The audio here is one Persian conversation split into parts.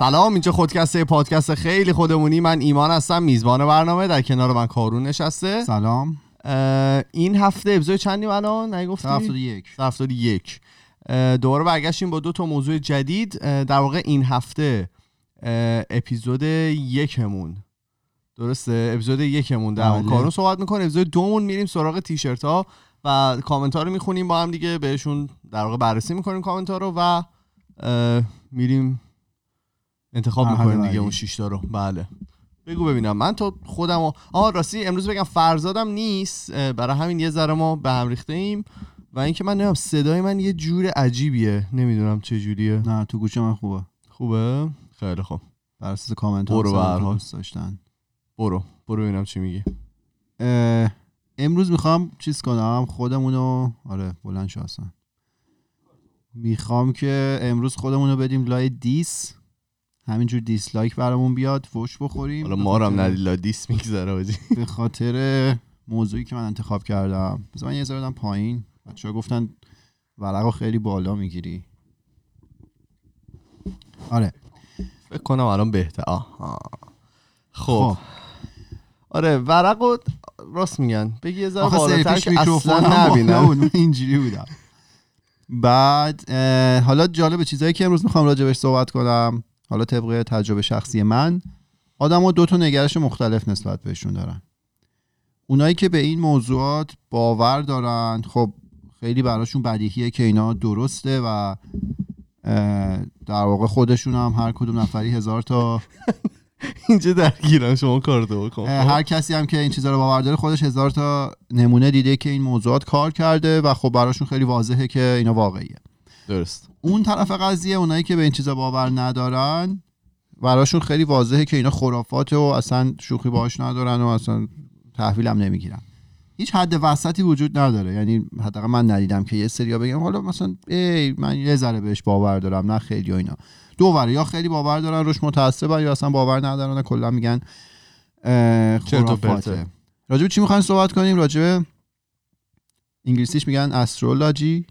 سلام اینجا خودکسته پادکست خیلی خودمونی. من ایمان هستم میزبان برنامه. در کنار من کارون نشسته. سلام. این هفته اپیزود چندیم الان نگفتی؟ 71 71 اه، دوباره برگشتیم با دو تا موضوع جدید. در واقع این هفته اپیزود یکمون. درسته؟ اپیزود یکمون در بله. کارون صحبت می‌کنه اپیزود دومون میریم سراغ تیشرت ها و کامنت ها رو می‌خونیم. با هم دیگه بهشون در واقع بررسی می‌کنیم کامنت ها رو و میریم انتخاب می‌کنیم دیگه بعدی. اون شیش تا رو. بله. بگو ببینم. من تو خودم آها راستی امروز بگم فرزادم نیست. برای همین یه ذره ما به هم ریخته ایم و اینکه من نمی‌دونم صدای من یه جور عجیبیه. نمی‌دونم چه جوریه. نه تو گوش من خوبه. خوبه؟ خیلی خوب. بر اساس کامنت برو. دوست داشتن. برو. برو ببینم چی میگی. امروز می‌خوام چیز کنم. خودمونو آره بلند شو می‌خوام که امروز خودمونو بدیم لای دیس. همینجور دیسلایک برامون بیاد فوش بخوریم. حالا ما هم ندیلا دیس میگذره به خاطر موضوعی که من انتخاب کردم. بذار من یه ذره بدم پایین. بچه ها گفتن ورقا خیلی بالا می‌گیری. آره. فکر کنم الان بهتر. آها. خب. خب. آره ورق و راست میگن. بگی یه ذره بالاتر که اصلا نبینم. اینجوری بودم. بعد حالا جالب چیزایی که امروز می‌خوام راجبش صحبت کنم. حالا طبق تجربه شخصی من آدم دو تا نگرش مختلف نسبت بهشون دارن. اونایی که به این موضوعات باور دارن خب خیلی براشون بدیهیه که اینا درسته و در واقع خودشون هم هر کدوم نفری هزار تا اینجا درگیرم شما بکن. اه، هر کسی هم که این چیزا رو باور داره خودش هزار تا نمونه دیده که این موضوعات کار کرده و خب براشون خیلی واضحه که اینا واقعیه. درست. اون طرف قضیه اونایی که به این چیزا باور ندارن براشون خیلی واضحه که اینا خرافاته و اصلا شوخی باش ندارن و اصلا تحویل هم نمی‌گیرن. هیچ حد وسطی وجود نداره. یعنی حداقل من ندیدم که یه سریا بگم حالا مثلا ای من یه ذره بهش باور دارم نه خیلی و اینا. دو وره یا خیلی باور دارن روش متعصبن یا اصلا باور ندارن کلا میگن خرافاته. راجب چی می‌خواین صحبت کنیم؟ راجب انگلیسیش میگن استرولوژی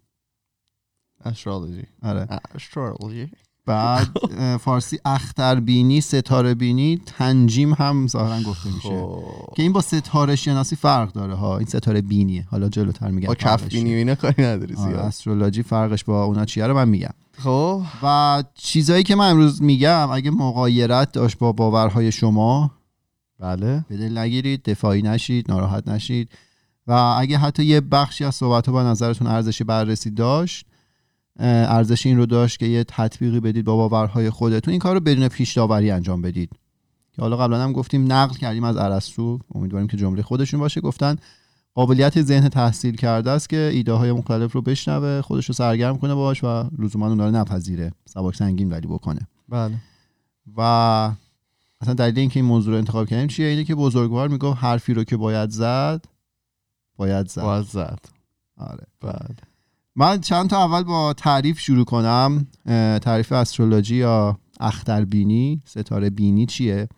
استرولوژی آره. استرولوژی بعد فارسی اختربینی ستاره بینی تنجیم هم ظاهرا گفته میشه. خب. که این با ستاره شناسی فرق داره ها. این ستاره بینیه. حالا جلوتر میگم با کف بینی و اینا کاری نداری آره، زیاد. استرولوژی فرقش با اونا چیه رو من میگم. خب. و چیزایی که من امروز میگم اگه مقایرت داشت با باورهای شما بله. به دل نگیرید دفاعی نشید ناراحت نشید. و اگه حتی یه بخشی از صحبت ها با نظرتون ارزشی بررسی داشت ارزش این رو داشت که یه تطبیقی بدید با باورهای خودتون. این کار رو بدون پیش داوری انجام بدید. که حالا قبلا هم گفتیم نقل کردیم از ارسطو. امیدواریم که جمله خودشون باشه. گفتن قابلیت ذهن تحصیل کرده است که ایده های مختلف رو بشنوه خودش رو سرگرم کنه باش و لزوما اونها رو نپذیره. سبک سنگین ولی بکنه. بله. و اصلا دلیل اینکه این موضوع رو انتخاب کردیم چیه؟ اینه که بزرگوار می‌گفت حرفی رو که باید زد باید زد. باید زد. آره. بله. من چند تا اول با تعریف شروع کنم. تعریف استرولوژی یا اختربینی ستاره بینی چیه؟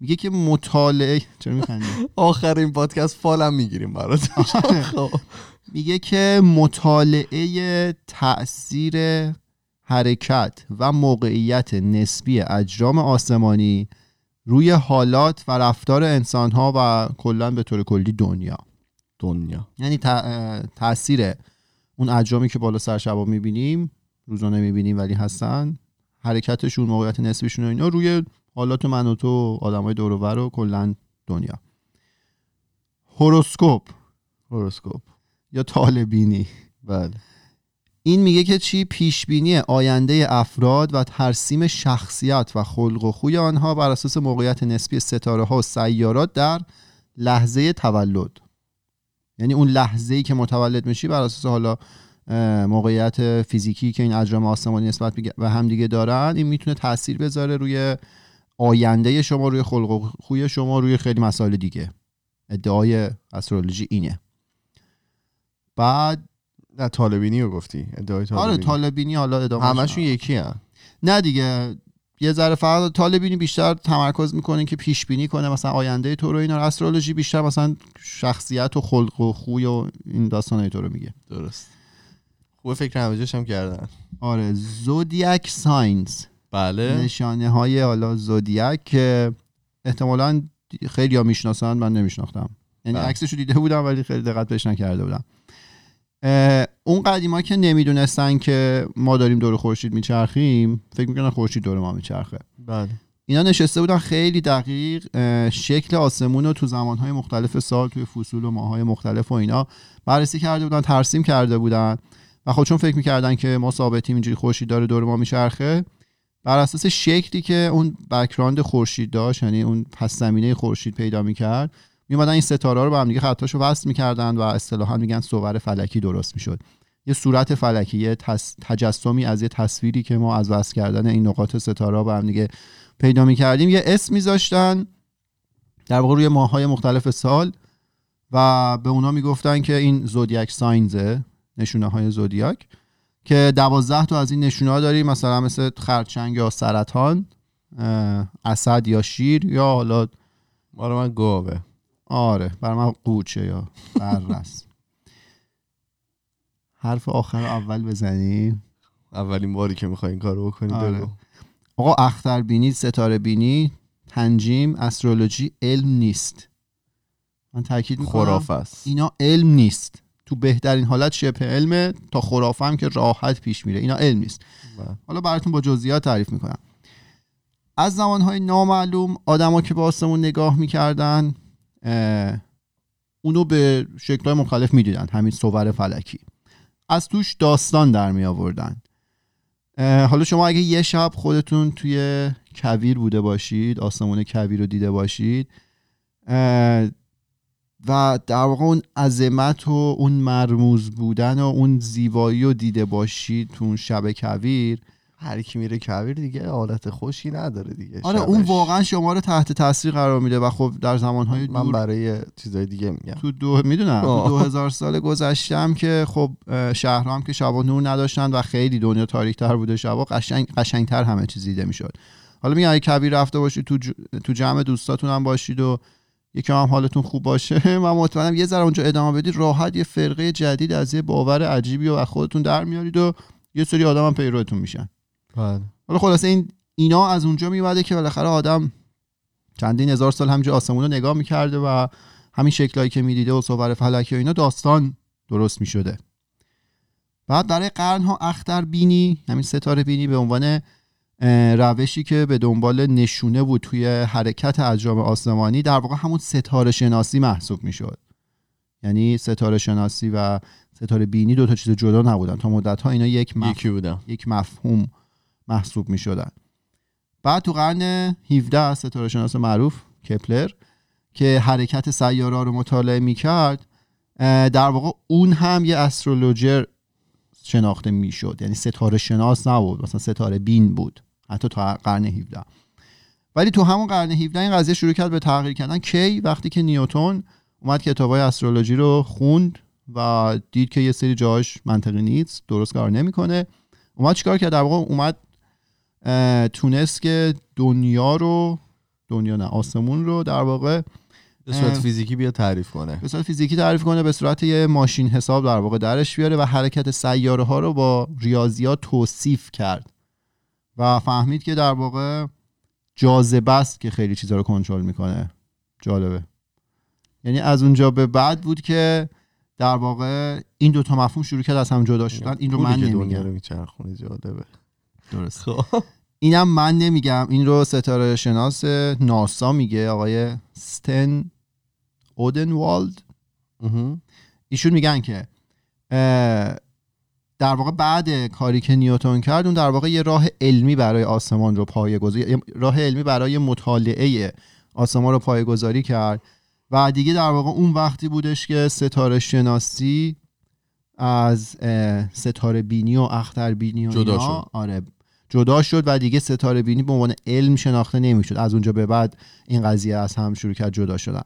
میگه که مطالعه چرا میخندی؟ آخر این پادکست فالم می‌گیریم برات میگه که مطالعه تاثیر حرکت و موقعیت نسبی اجرام آسمانی روی حالات و رفتار انسان ها و کلا به طور کلی دنیا. دنیا. یعنی تاثیر اون اجرامی که بالا سر شبا می‌بینیم روزانه می‌بینیم ولی هستن حرکتشون موقعیت نسبیشون و اینا روی حالات من و تو آدمای دور و کلا دنیا. هوروسکوپ. هوروسکوپ. یا طالبینی. بله. این میگه که چی؟ پیش بینی آینده افراد و ترسیم شخصیت و خلق و خوی آنها بر اساس موقعیت نسبی ستاره ها و سیارات در لحظه تولد. یعنی اون لحظه ای که متولد میشی بر اساس حالا موقعیت فیزیکی که این اجرام آسمانی نسبت به هم دیگه دارن این می‌تونه تاثیر بذاره روی آینده شما روی خلق و خوی شما روی خیلی مسائل دیگه. ادعای استرولوژی اینه. بعد نه طالبینی رو گفتی. ادعای طالبینی آره طالبینی. حالا ادامه همشون یکی هم نه دیگه یه ذره فقط طالبینی بیشتر تمرکز می‌کنه که پیش بینی کنه مثلا آینده تو رو اینا استرولوژی بیشتر مثلا شخصیت و خلق و خوی و این داستانای تو رو میگه. درست. خوبه فکر همه جاش هم کردن. آره. زودیاک ساینز بله. نشانه های حالا زودیک که احتمالا خیلی ها می‌شناسن من نمیشناختم. یعنی بله. عکسش رو دیده بودم ولی خیلی دقت بهش نکرده بودم. اون قدیما که نمی‌دونستن که ما داریم دور خورشید میچرخیم فکر می‌کنن خورشید دور ما میچرخه. بله. اینا نشسته بودن خیلی دقیق شکل آسمون رو تو زمانهای مختلف سال توی فصول و ماهای مختلف و اینا بررسی کرده بودن ترسیم کرده بودن. و خب چون فکر می‌کردن که ما ثابتیم اینجوری خورشید داره دور ما میچرخه بر اساس شکلی که اون بکراند خورشید داشت یعنی اون پس زمینه خورشید پیدا می‌کرد میومدن این ستاره رو با هم دیگه خطاشو وصل می‌کردن و اصطلاحا میگن صور فلکی درست می‌شد. یه صورت فلکی یه تص... تجسمی از یه تصویری که ما از وصل کردن این نقاط ستاره با هم دیگه پیدا می‌کردیم. یه اسم میذاشتن در واقع روی ماهای مختلف سال و به اونا می‌گفتن که این زودیاک ساینزه نشونه های زودیاک که دوازده تا از این نشونه ها داریم مثلا مثل خرچنگ یا سرطان اسد یا شیر یا حالا برای من گاوه. آره برای من قوچه یا بررس. حرف آخر اول بزنیم اولین باری که می‌خوای این کارو بکنی آره. آقا اختربینی ستاره بینی تنجیم استرولوژی علم نیست. من تاکید می‌کنم خرافه است. اینا علم نیست. تو بهترین حالت شبه علمه تا خرافه هم که راحت پیش میره. اینا علم نیست. بله. حالا براتون با جزئیات تعریف می‌کنم. از زمانهای نامعلوم آدما که به آسمون نگاه می‌کردن اونو به شکلهای مختلف می‌دیدن. همین صور فلکی. از توش داستان در می آوردن حالا شما اگه یه شب خودتون توی کویر بوده باشید آسمون کویر رو دیده باشید و در واقع اون عظمت و اون مرموز بودن و اون زیبایی رو دیده باشید تو اون شب کویر هر کی میره کویر دیگه حالت خوشی نداره دیگه آره شبش. اون واقعا شما رو تحت تاثیر قرار میده و خب در زمانهای من دور برای چیزای دیگه میگم. تو دو می‌دونم. تو آه. دو هزار سال گذشته هم که خب هم که شبا نور نداشتن و خیلی دنیا تاریک تر بوده شبا قشنگ قشنگتر همه چیز دیده می‌شد. حالا میگم اگه کبیر رفته باشید تو, ج... تو جمع دوستاتون هم باشید و یکم هم حالتون خوب باشه من مطمئنم یه ذره اونجا ادامه بدید. راحت یه فرقه جدید از یه باور عجیبی و خودتون در میارید و یه سری آدم هم پیروتون میشن. حالا خلاصه این اینا از اونجا میومده که بالاخره آدم چندین هزار سال همینجا آسمون رو نگاه می‌کرده و همین شکلایی که می‌دیده و صور فلکی و اینا داستان درست می‌شده. بعد برای قرنها اختر بینی همین ستاره بینی به عنوان روشی که به دنبال نشونه بود توی حرکت اجرام آسمانی در واقع همون ستاره شناسی محسوب می‌شد. یعنی ستاره شناسی و ستاره بینی دو تا چیز جدا نبودن. تا مدت ها اینا یک مف... یکی بودم یک مفهوم محسوب می شدن بعد تو قرن 17 ستاره شناس معروف کپلر که حرکت سیاره رو مطالعه می کرد در واقع اون هم یه استرولوژر شناخته می شد یعنی ستاره شناس نبود مثلا ستاره بین بود حتی تا قرن 17 ولی تو همون قرن 17 این قضیه شروع کرد به تغییر کردن. کی؟ وقتی که نیوتون اومد کتابای استرولوژی رو خوند و دید که یه سری جاش منطقی نیست درست کار نمی‌کنه اومد چیکار کرد؟ در واقع اومد تونست که دنیا رو دنیا نه آسمون رو در واقع به صورت. فیزیکی بیا تعریف کنه. به صورت فیزیکی تعریف کنه به صورت یه ماشین حساب در واقع درش بیاره و حرکت سیاره ها رو با ریاضیات توصیف کرد و فهمید که در واقع جاذبه است که خیلی چیزا رو کنترل می‌کنه. جالبه. یعنی از اونجا به بعد بود که در واقع این دوتا مفهوم شروع کرد از هم جدا شدن. این رو من نمیگم. جالبه. درست. خب. اینم من نمیگم. این رو ستاره شناس ناسا میگه آقای ستن اودنوالد. ایشون میگن که در واقع بعد کاری که نیوتون کرد اون در واقع یه راه علمی برای آسمان رو پایه گذاری راه علمی برای مطالعه آسمان رو پایه گذاری کرد. و دیگه در واقع اون وقتی بودش که ستاره شناسی از ستاره بینی و اختر بینی و جدا شد. آره جدا شد و دیگه ستاره بینی به عنوان علم شناخته نمی‌شد. از اونجا به بعد این قضیه از هم شروع کرد جدا شدن.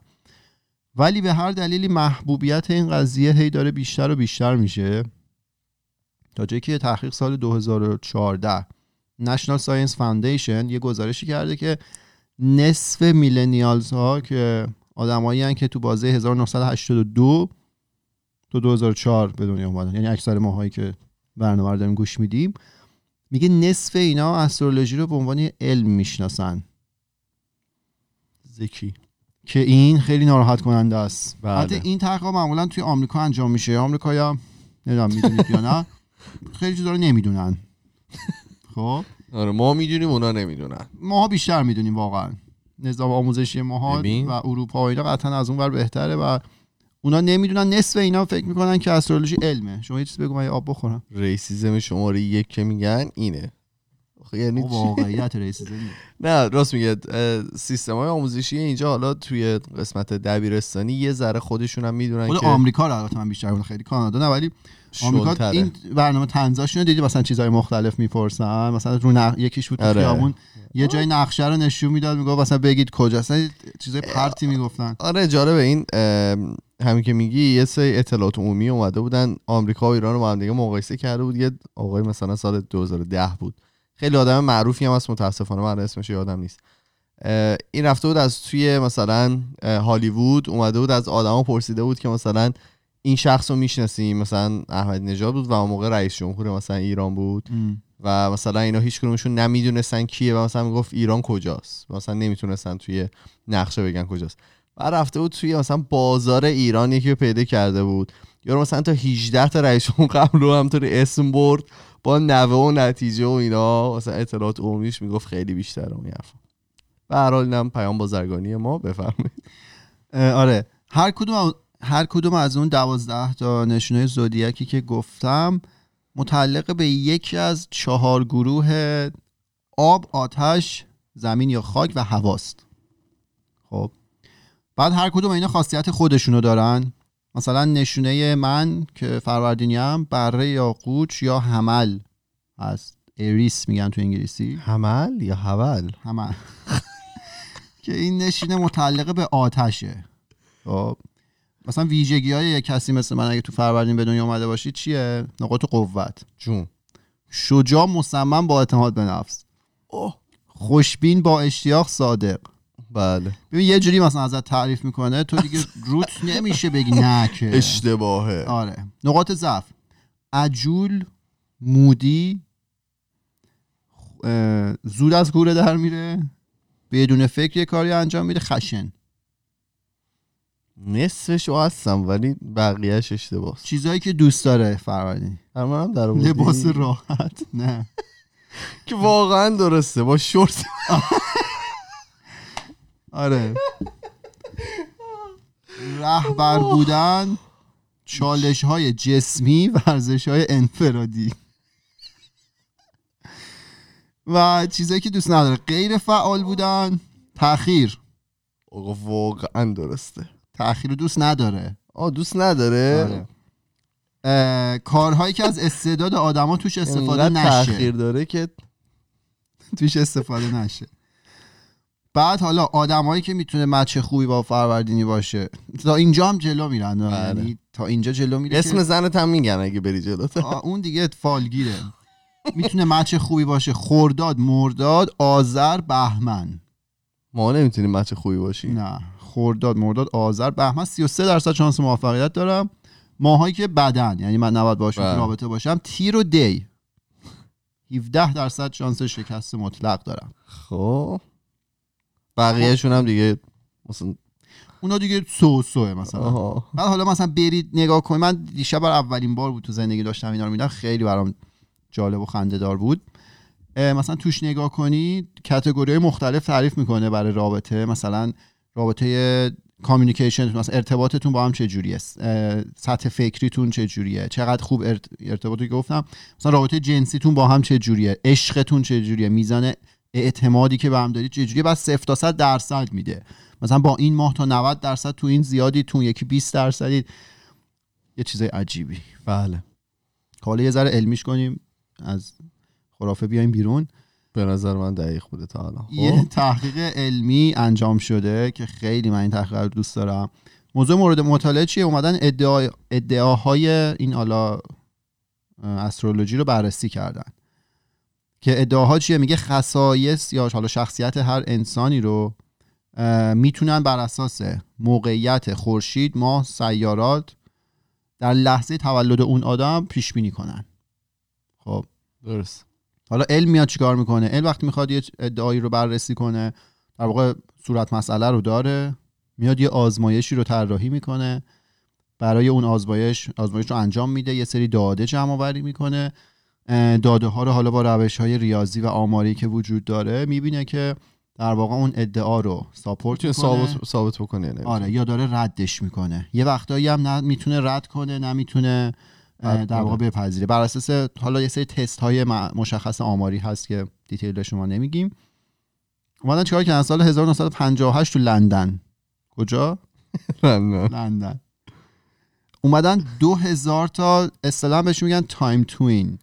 ولی به هر دلیلی محبوبیت این قضیه هی داره بیشتر و بیشتر میشه. تا جایی که تحقیق سال 2014 National Science Foundation یه گزارشی کرده که نصف millennials ها که آدمایی که تو بازه 1982 تا 2004 به دنیا اومدن. یعنی اکثر ماهایی که برنامه داریم گوش میدیم میگه نصف اینا astrology رو به عنوان علم می‌شناسن. زکی. که این خیلی ناراحت کننده است. بله. البته این تحقیقات معمولا توی آمریکا انجام میشه. آمریکایا نمی‌دونم می‌دونید یا نه خیلی چیزا رو نمی‌دونن. خب؟ آره ما می‌دونیم اونا نمی‌دونن. ماها بیشتر می‌دونیم واقعا. نظام آموزشی ماها. و اروپا و اینا قطعا از اون ور بهتره و اونا نمی‌دونن نصف اینا فکر می‌کنن که استرولوژی علمه. شما یه چیز بگو من یه آب بخورم. ریسیزم شماره یک که میگن اینه. یعنی؟ واقعیت ریسیزم نه راست میگه سیستم های آموزشی اینجا حالا توی قسمت دبیرستانی یه ذره خودشون هم می‌دونن که آمریکا رو البته من بیشتر خیلی کانادا نه ولی آمریکا. این برنامه تنزاشون رو دیدی مثلا چیزهای مختلف می‌پرسن؟ مثلا رو نق... یکیش بود تو آره. خیابون یه جای نقشه رو نشون می‌داد می‌گفت مثلا بگید کجاست؟ مثلا چیزای پرتی می‌گفتن. آره جالبه این همین که میگی یه سری اطلاعات عمومی اومده بودن آمریکا و ایران رو با هم دیگه مقایسه کرده بود. یه آقای مثلا سال 2010 بود. خیلی آدم معروفی هم هست متاسفانه من اسمش یادم نیست. این رفته بود از توی مثلا هالیوود اومده بود از آدما پرسیده بود که مثلا این شخص رو می‌شناسیم. مثلا احمد نژاد بود و اون موقع رئیس جمهور مثلا ایران بود. و مثلا اینا هیچ کدومشون نمی‌دونستن کیه و مثلا می‌گفت ایران کجاست. مثلا نمی‌تونستن توی نقشه بگن کجاست. و رفته بود توی مثلا بازار ایران یکی رو پیدا کرده بود. یا مثلا تا 18 تا رئیس جمهور قبل رو همطوری اسم برد. با نوه و نتیجه و اینا مثلا اطلاعات عمومیش می‌گفت خیلی بیشتر اون حرفا. به هر حال پیام بازرگانی ما بفرمایید. آره. هر کدوم هر کدوم از اون دوازده تا نشونه زودیاکی که گفتم متعلق به یکی از چهار گروه آب آتش زمین یا خاک و هواست. خب. بعد هر کدوم اینا خاصیت خودشونو دارن. مثلا نشونه من که فروردینیم بره یا قوچ یا حمل هست. اریس میگن تو انگلیسی. حمل یا حول؟ همه که این نشینه متعلق به آتشه. خب. مثلا ویژگی های یک کسی مثل من اگه تو فروردین به دنیا اومده باشی چیه؟ نقاط قوت. جون. شجاع مصمم با اعتماد به نفس. اوه. خوشبین با اشتیاق صادق. بله. ببین یه جوری مثلا ازت تعریف می‌کنه تو دیگه روت نمیشه بگی نه که. اشتباهه. آره. نقاط ضعف. عجول مودی زود از کوره در میره بدون فکر یه کاری انجام میده خشن. نصفش رو هستم ولی بقیهش اشتباهه چیزایی که دوست داره فروردین هم در؟ لباس راحت. نه. که واقعا درسته با شورت. آره. رهبر بودن چالش های جسمی ورزش های انفرادی. و چیزایی که دوست نداره غیر فعال بودن تاخیر واقعا درسته. تاخیر رو دوست نداره. آه دوست نداره؟ آره. کارهایی که از استعداد آدما توش استفاده اینقدر تاخیر نشه داره که توش استفاده نشه. بعد حالا آدمایی که می‌تونه مچ خوبی با فروردینی باشه. تا اینجا هم جلو میرن. بله. یعنی تا اینجا جلو میره اسم که- زنت هم میگن اگه بری آه، اون دیگه فالگیره. می‌تونه مچ خوبی باشه. خورداد مرداد آذر بهمن. ما نمی‌تونیم بچه خوبی باشیم. نه. خورداد مرداد آذر. بهمن 33 درصد شانس موفقیت دارم. ماهایی که بدن یعنی من نباید باشون بله. رابطه باشم تیر و دی. 17 درصد شانس شکست مطلق دارم. خب. بقیهشون هم دیگه مثلا اونا دیگه سو سوه مثلا. بعد حالا مثلا برید نگاه کنید. من دیشب بر اولین بار بود تو زندگی داشتم اینا رو میدم خیلی برام جالب و خنده دار بود مثلا توش نگاه کنید کتگوری مختلف تعریف می‌کنه برای رابطه. مثلا رابطه کامیونیکیشن مثلا ارتباطتون با هم چه جوریه سطح فکریتون چه جوریه چقدر خوب ارت... ارتباطی گفتم؟ مثلا رابطه جنسیتون با هم چه جوریه عشقتون جوریه میزان اعتمادی که به هم دارید چه جوریه بعد 0 تا 100 درصد میده. مثلا با این ماه تا 90 درصد تو این زیادی تو یکی 20 درصدی یه چیزای عجیبی. بله. حالا یه ذره علمیش کنیم. از خرافه بیایم بیرون. به نظر من دقیق بوده تا یه خب؟ تحقیق علمی انجام شده که خیلی من این تحقیق رو دوست دارم. موضوع مورد مطالعه چیه؟ اومدن ادعا ادعاهای این حالا استرولوژی رو بررسی کردن. که ادعاها چیه؟ میگه خصایص یا حالا شخصیت هر انسانی رو می‌تونن بر اساس موقعیت خورشید ماه سیارات در لحظه تولد اون آدم پیش بینی کنن. خب؟ درست. حالا علم میاد چیکار می‌کنه؟ علم وقتی می‌خواد یه ادعایی رو بررسی کنه در واقع صورت مسئله رو داره میاد یه آزمایشی رو طراحی می‌کنه. برای اون آزمایش آزمایش رو انجام میده یه سری داده جمع آوری می‌کنه. داده ها رو حالا با روش های ریاضی و آماری که وجود داره می‌بینه که در واقع اون ادعا رو ساپورت ثابت ثابت بکنه نه آره یا داره ردش می‌کنه. یه وقتایی هم نه می‌تونه رد کنه نه می‌تونه در واقع بپذیره. بر اساس حالا یه سری تست های مشخص آماری هست که دیتیل شما نمیگیم. اومدن چیکار کردن؟ سال 1958 تو لندن. کجا؟ لندن. اومدن دو هزار تا اصطلاح بهش میگن time twin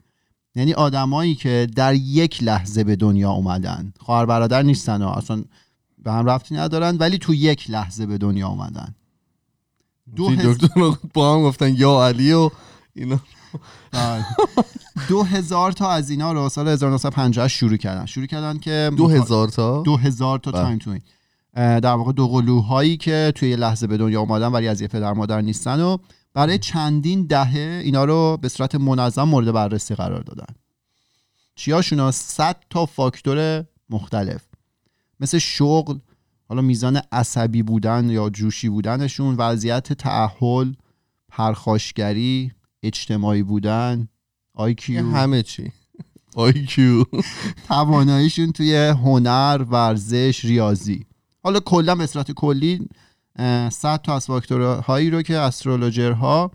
یعنی آدمایی که در یک لحظه به دنیا اومدن. خواهر برادر نیستن و اصلا به هم ربطی ندارن ولی تو یک لحظه به دنیا اومدن. دو دکتر با هم گفتن یا علی و اینا. بله. دو هزار تا از اینا رو سال 1950 شروع کردن. شروع کردن که دو هزار تا؟ دو هزار تا time twin در واقع دو قلوهایی که توی یه لحظه به دنیا اومدن ولی از یه پدر مادر نیستن و برای چندین دهه اینا رو به صورت منظم مورد بررسی قرار دادن. چیاشونو 100 تا فاکتور مختلف. مثل شغل حالا میزان عصبی بودن یا جوشی بودنشون وضعیت تاهل پرخاشگری اجتماعی بودن IQ همه چی. IQ تواناییشون توی هنر ورزش ریاضی. حالا کلا به صورت کلی 100 تا از فاکتورهایی رو که استرولوژرها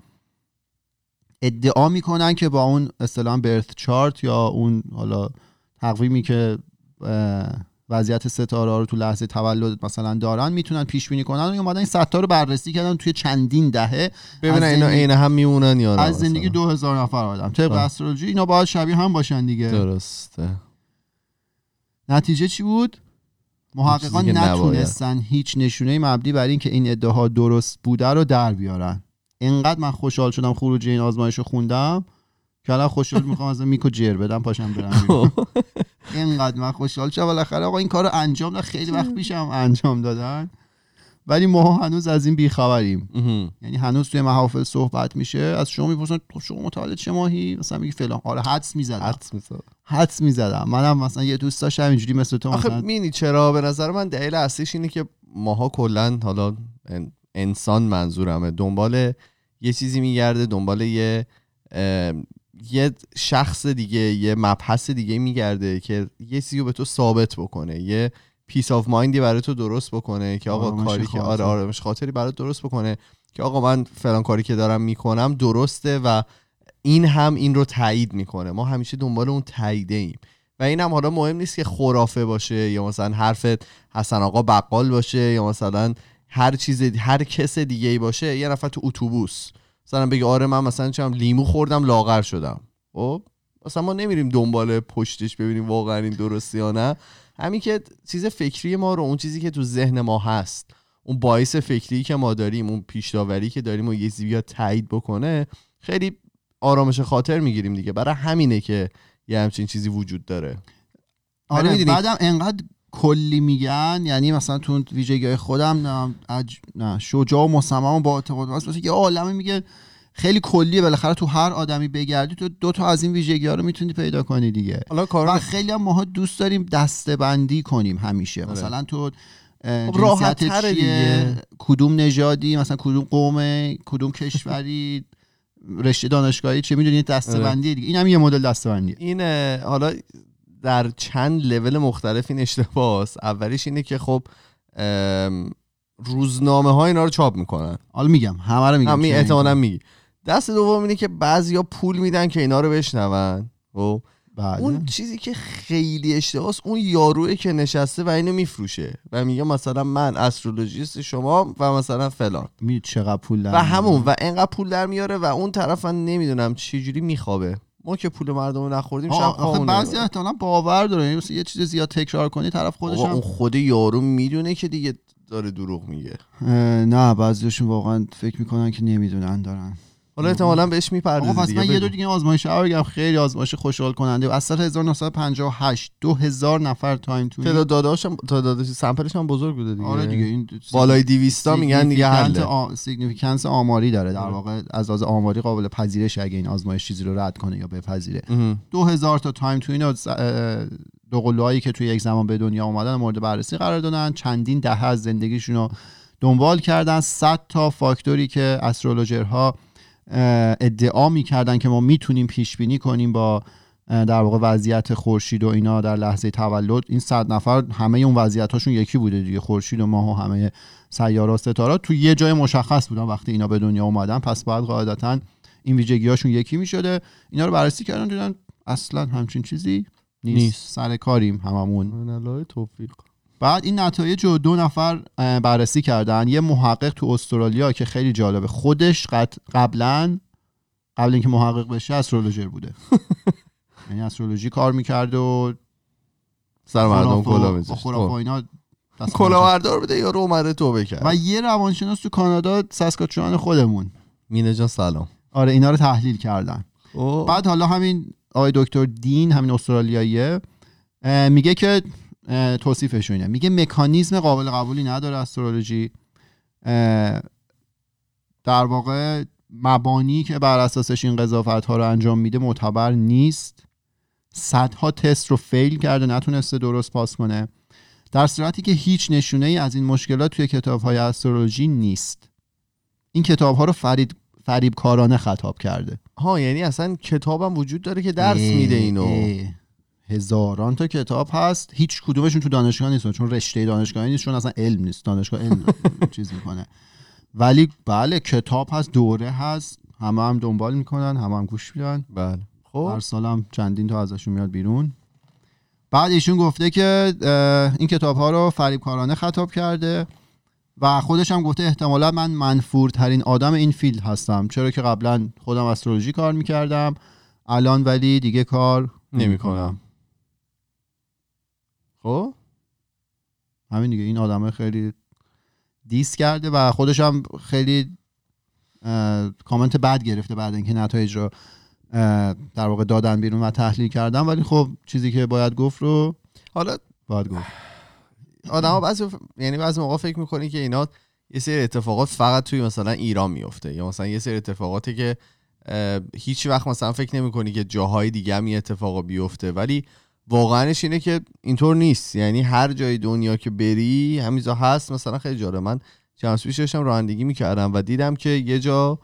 ادعا می‌کنن که با اون اصطلاح برث چارت یا اون حالا تقویمی که وضعیت ستاره ها رو تو لحظه تولد مثلا دارن می‌تونن پیش بینی کنن. و اومدن این 100 تا رو بررسی کردن توی چندین دهه. ببینن اینا عین هم میمونن یا از زندگی 2000 نفر آدم. طبق استرولوژی اینا باید شبیه هم باشن دیگه. درسته. نتیجه چی بود؟ محققان نتونستن هیچ نشونه مبدی بر اینکه این ادعاها درست بوده رو در بیارن. انقدر من خوشحال شدم خروج این آزمایش رو خوندم که الان خوشحال می‌خوام از میکو جر بدم پاشم برم اینقدر من خوشحال شدم. بالاخره آقا این کار رو انجام داد. خیلی وقت پیشم انجام دادن. ولی ما هنوز از این بیخبریم. یعنی هنوز توی محافل صحبت میشه. از شما می‌پرسن تو شما متولد چه ماهی؟ مثلا میگی فلان. آره حدس می‌زدم. حدس می‌زدم. حدس می‌زدم. منم مثلا یه دوست داشتم اینجوری مثل تو آخه مثلا مینی چرا؟ به نظر من دلیل اصلیش اینه که ماها کلا حالا انسان منظورمه. دنبال یه چیزی میگرده دنبال یه یه شخص دیگه یه مبحث دیگه میگرده که یه چیزی رو به تو ثابت بکنه یه peace of mind ی برای تو درست بکنه که آقا کاری که آره آرامش خاطری برای درست بکنه که آقا من فلان کاری که دارم می‌کنم درسته و این هم این رو تایید می‌کنه. ما همیشه دنبال اون تاییده ایم و این هم حالا مهم نیست که خرافه باشه یا مثلا حرفت حسن آقا بقال باشه یا مثلا هر چیز هر کس دیگه ای باشه یه نفر تو اتوبوس. مثلا بگی آره من مثلا چم لیمو خوردم لاغر شدم. خب؟ مثلا ما نمیریم دنبال پشتش ببینیم واقعا این درسته یا نه. همین که چیز فکری ما رو اون چیزی که تو ذهن ما هست اون باعث فکری که ما داریم اون پیش که داریم و یه زیبیا تایید بکنه خیلی آرامش خاطر می‌گیریم دیگه. برای همینه که یه همچین چیزی وجود داره. آره بعدم انقدر کلی میگن یعنی مثلا تو ویژگی خودم نه, اج... نه شجاع و مصمم با اعتقاد مثلا یه عالمه میگه خیلی کلیه بالاخره تو هر آدمی بگردی تو دو تا از این ویژگی ها رو می‌تونی پیدا کنی دیگه. حالا و خیلی هم ماها دوست داریم دسته بندی کنیم همیشه. آره. مثلا تو خب راحت چیه؟ کدوم نژادی؟ مثلا کدوم قومه کدوم کشوری؟ رشته دانشگاهی چه می‌دونی؟ دسته آره. بندی دیگه. این هم یه مدل دسته بندیه این حالا در چند لول مختلف این اشتباه اولیش اینه که خب روزنامه ها اینا رو چاپ می‌کنن. حالا میگم همه رو میگم. همین احتمالاً میگی. دست دوم اینه که بعضیا پول میدن که اینا رو بشنون. و بله. اون چیزی که خیلی اشتباهه اون یاروه که نشسته و اینو میفروشه و میگه مثلا من استرولوژیست شما و مثلا فلان. می چقدر پول در و همون و اینقدر پول در میاره و اون طرف نمی‌دونم چه جوری میخوابه. ما که پول مردم رو نخوردیم شب آخه بعضی احتمالاً باور داره. یعنی یه چیز زیاد تکرار کنی طرف خودش اون خود یارو می‌دونه که دیگه داره دروغ میگه. نه بعضیشون واقعا فکر می‌کنن که نمی‌دونن دارن. حالا احتمالاً بهش آقا می‌پردازی پس دیگه من یه. دو دیگه آزمایش ها بگم خیلی آزمایش خوشحال کننده و از سال 1958 2000 نفر تایم تو تعداد داده‌هاش هم تعداد سامپلش هم بزرگ بوده دیگه. آره دیگه این بالای 200 تا میگن دیگه حله. سیگنیفیکنس آماری داره. در آره. واقع از لحاظ آماری قابل پذیرش اگه این آزمایش چیزی رو رد کنه یا بپذیره. اها. 2000 تا تایم تو اینو دو قلوهایی که توی یک زمان به دنیا اومدن مورد بررسی قرار دادن. چندین دهه از زندگیشون رو دنبال کردن. 100 تا فاکتوری که استرولوژرها ادعا می‌کردن که ما می‌تونیم پیش بینی کنیم با در واقع وضعیت خورشید و اینا در لحظه تولد. این 100 نفر همه اون وضعیت هاشون یکی بوده دیگه خورشید و ماه و همه سیاره و ستارات تو یه جای مشخص بودن وقتی اینا به دنیا اومدن. پس بعد قاعدتا این ویژگی هاشون یکی می‌شده. اینا رو بررسی کردن دیدن اصلا همچین چیزی نیست, نیست. سر کاریم هممون. من توفیق. بعد این نتایج رو دو نفر بررسی کردن. یه محقق تو استرالیا که خیلی جالبه. خودش قبلا قبل اینکه محقق بشه استرولوژر بوده. یعنی استرولوژی کار می‌کرد و سر مردم کلا با میذاشت خرافه و خب. اینا دست کلا بردار بده یا رو اومده توبه کرد؟ و یه روانشناس تو کانادا ساسکاچوان خودمون. مینه جان سلام. آره اینا رو تحلیل کردن. خب. بعد حالا همین آقای دکتر دین همین استرالیاییه میگه که توصیفش اینه میگه مکانیزم قابل قبولی نداره استرولوژی. در واقع مبانی که بر اساسش این قضاوت ها رو انجام میده معتبر نیست. صدها تست رو فیل کرده نتونسته درست پاس کنه. در صورتی که هیچ نشونه ای از این مشکلات توی کتاب های استرولوژی نیست. این کتاب ها رو فرید فریب کارانه خطاب کرده. ها یعنی اصلا کتابم وجود داره که درس میده اینو. اه. هزاران تا کتاب هست. هیچ کدومشون تو دانشگاه نیست چون رشته دانشگاهی نیست چون اصلا علم نیست. دانشگاه علم چیز می‌کنه. ولی بله کتاب هست دوره هست. همه هم دنبال می‌کنن همه هم گوش میدن. بله. خب؟ هر سال هم چندین تا ازشون میاد بیرون. بعد ایشون گفته که این کتاب ها رو فریبکارانه خطاب کرده و خودش هم گفته احتمالا من منفورترین آدم این field هستم. چرا که قبلا خودم astrology کار می‌کردم. الان ولی دیگه کار نمی‌کنم. خب؟ همین دیگه این آدمه خیلی diss کرده و خودش هم خیلی کامنت بد گرفته بعد اینکه نتایج رو در واقع دادن بیرون و تحلیل کردن. ولی خب چیزی که باید گفت رو حالا باید گفت. آدما بعضی یعنی بعضی موقع فکر می‌کنی که اینا یه سری اتفاقات فقط توی مثلا ایران میفته یا مثلا یه سری اتفاقاتی که هیچ وقت مثلا فکر نمی‌کنی که جاهای دیگه هم اتفاق بیفته. ولی واقعاش اینه که اینطور نیست. یعنی هر جای دنیا که بری همیزا هست. مثلا خیلی جالب. من چند پیش داشتم رانندگی می‌کردم و دیدم که یه جا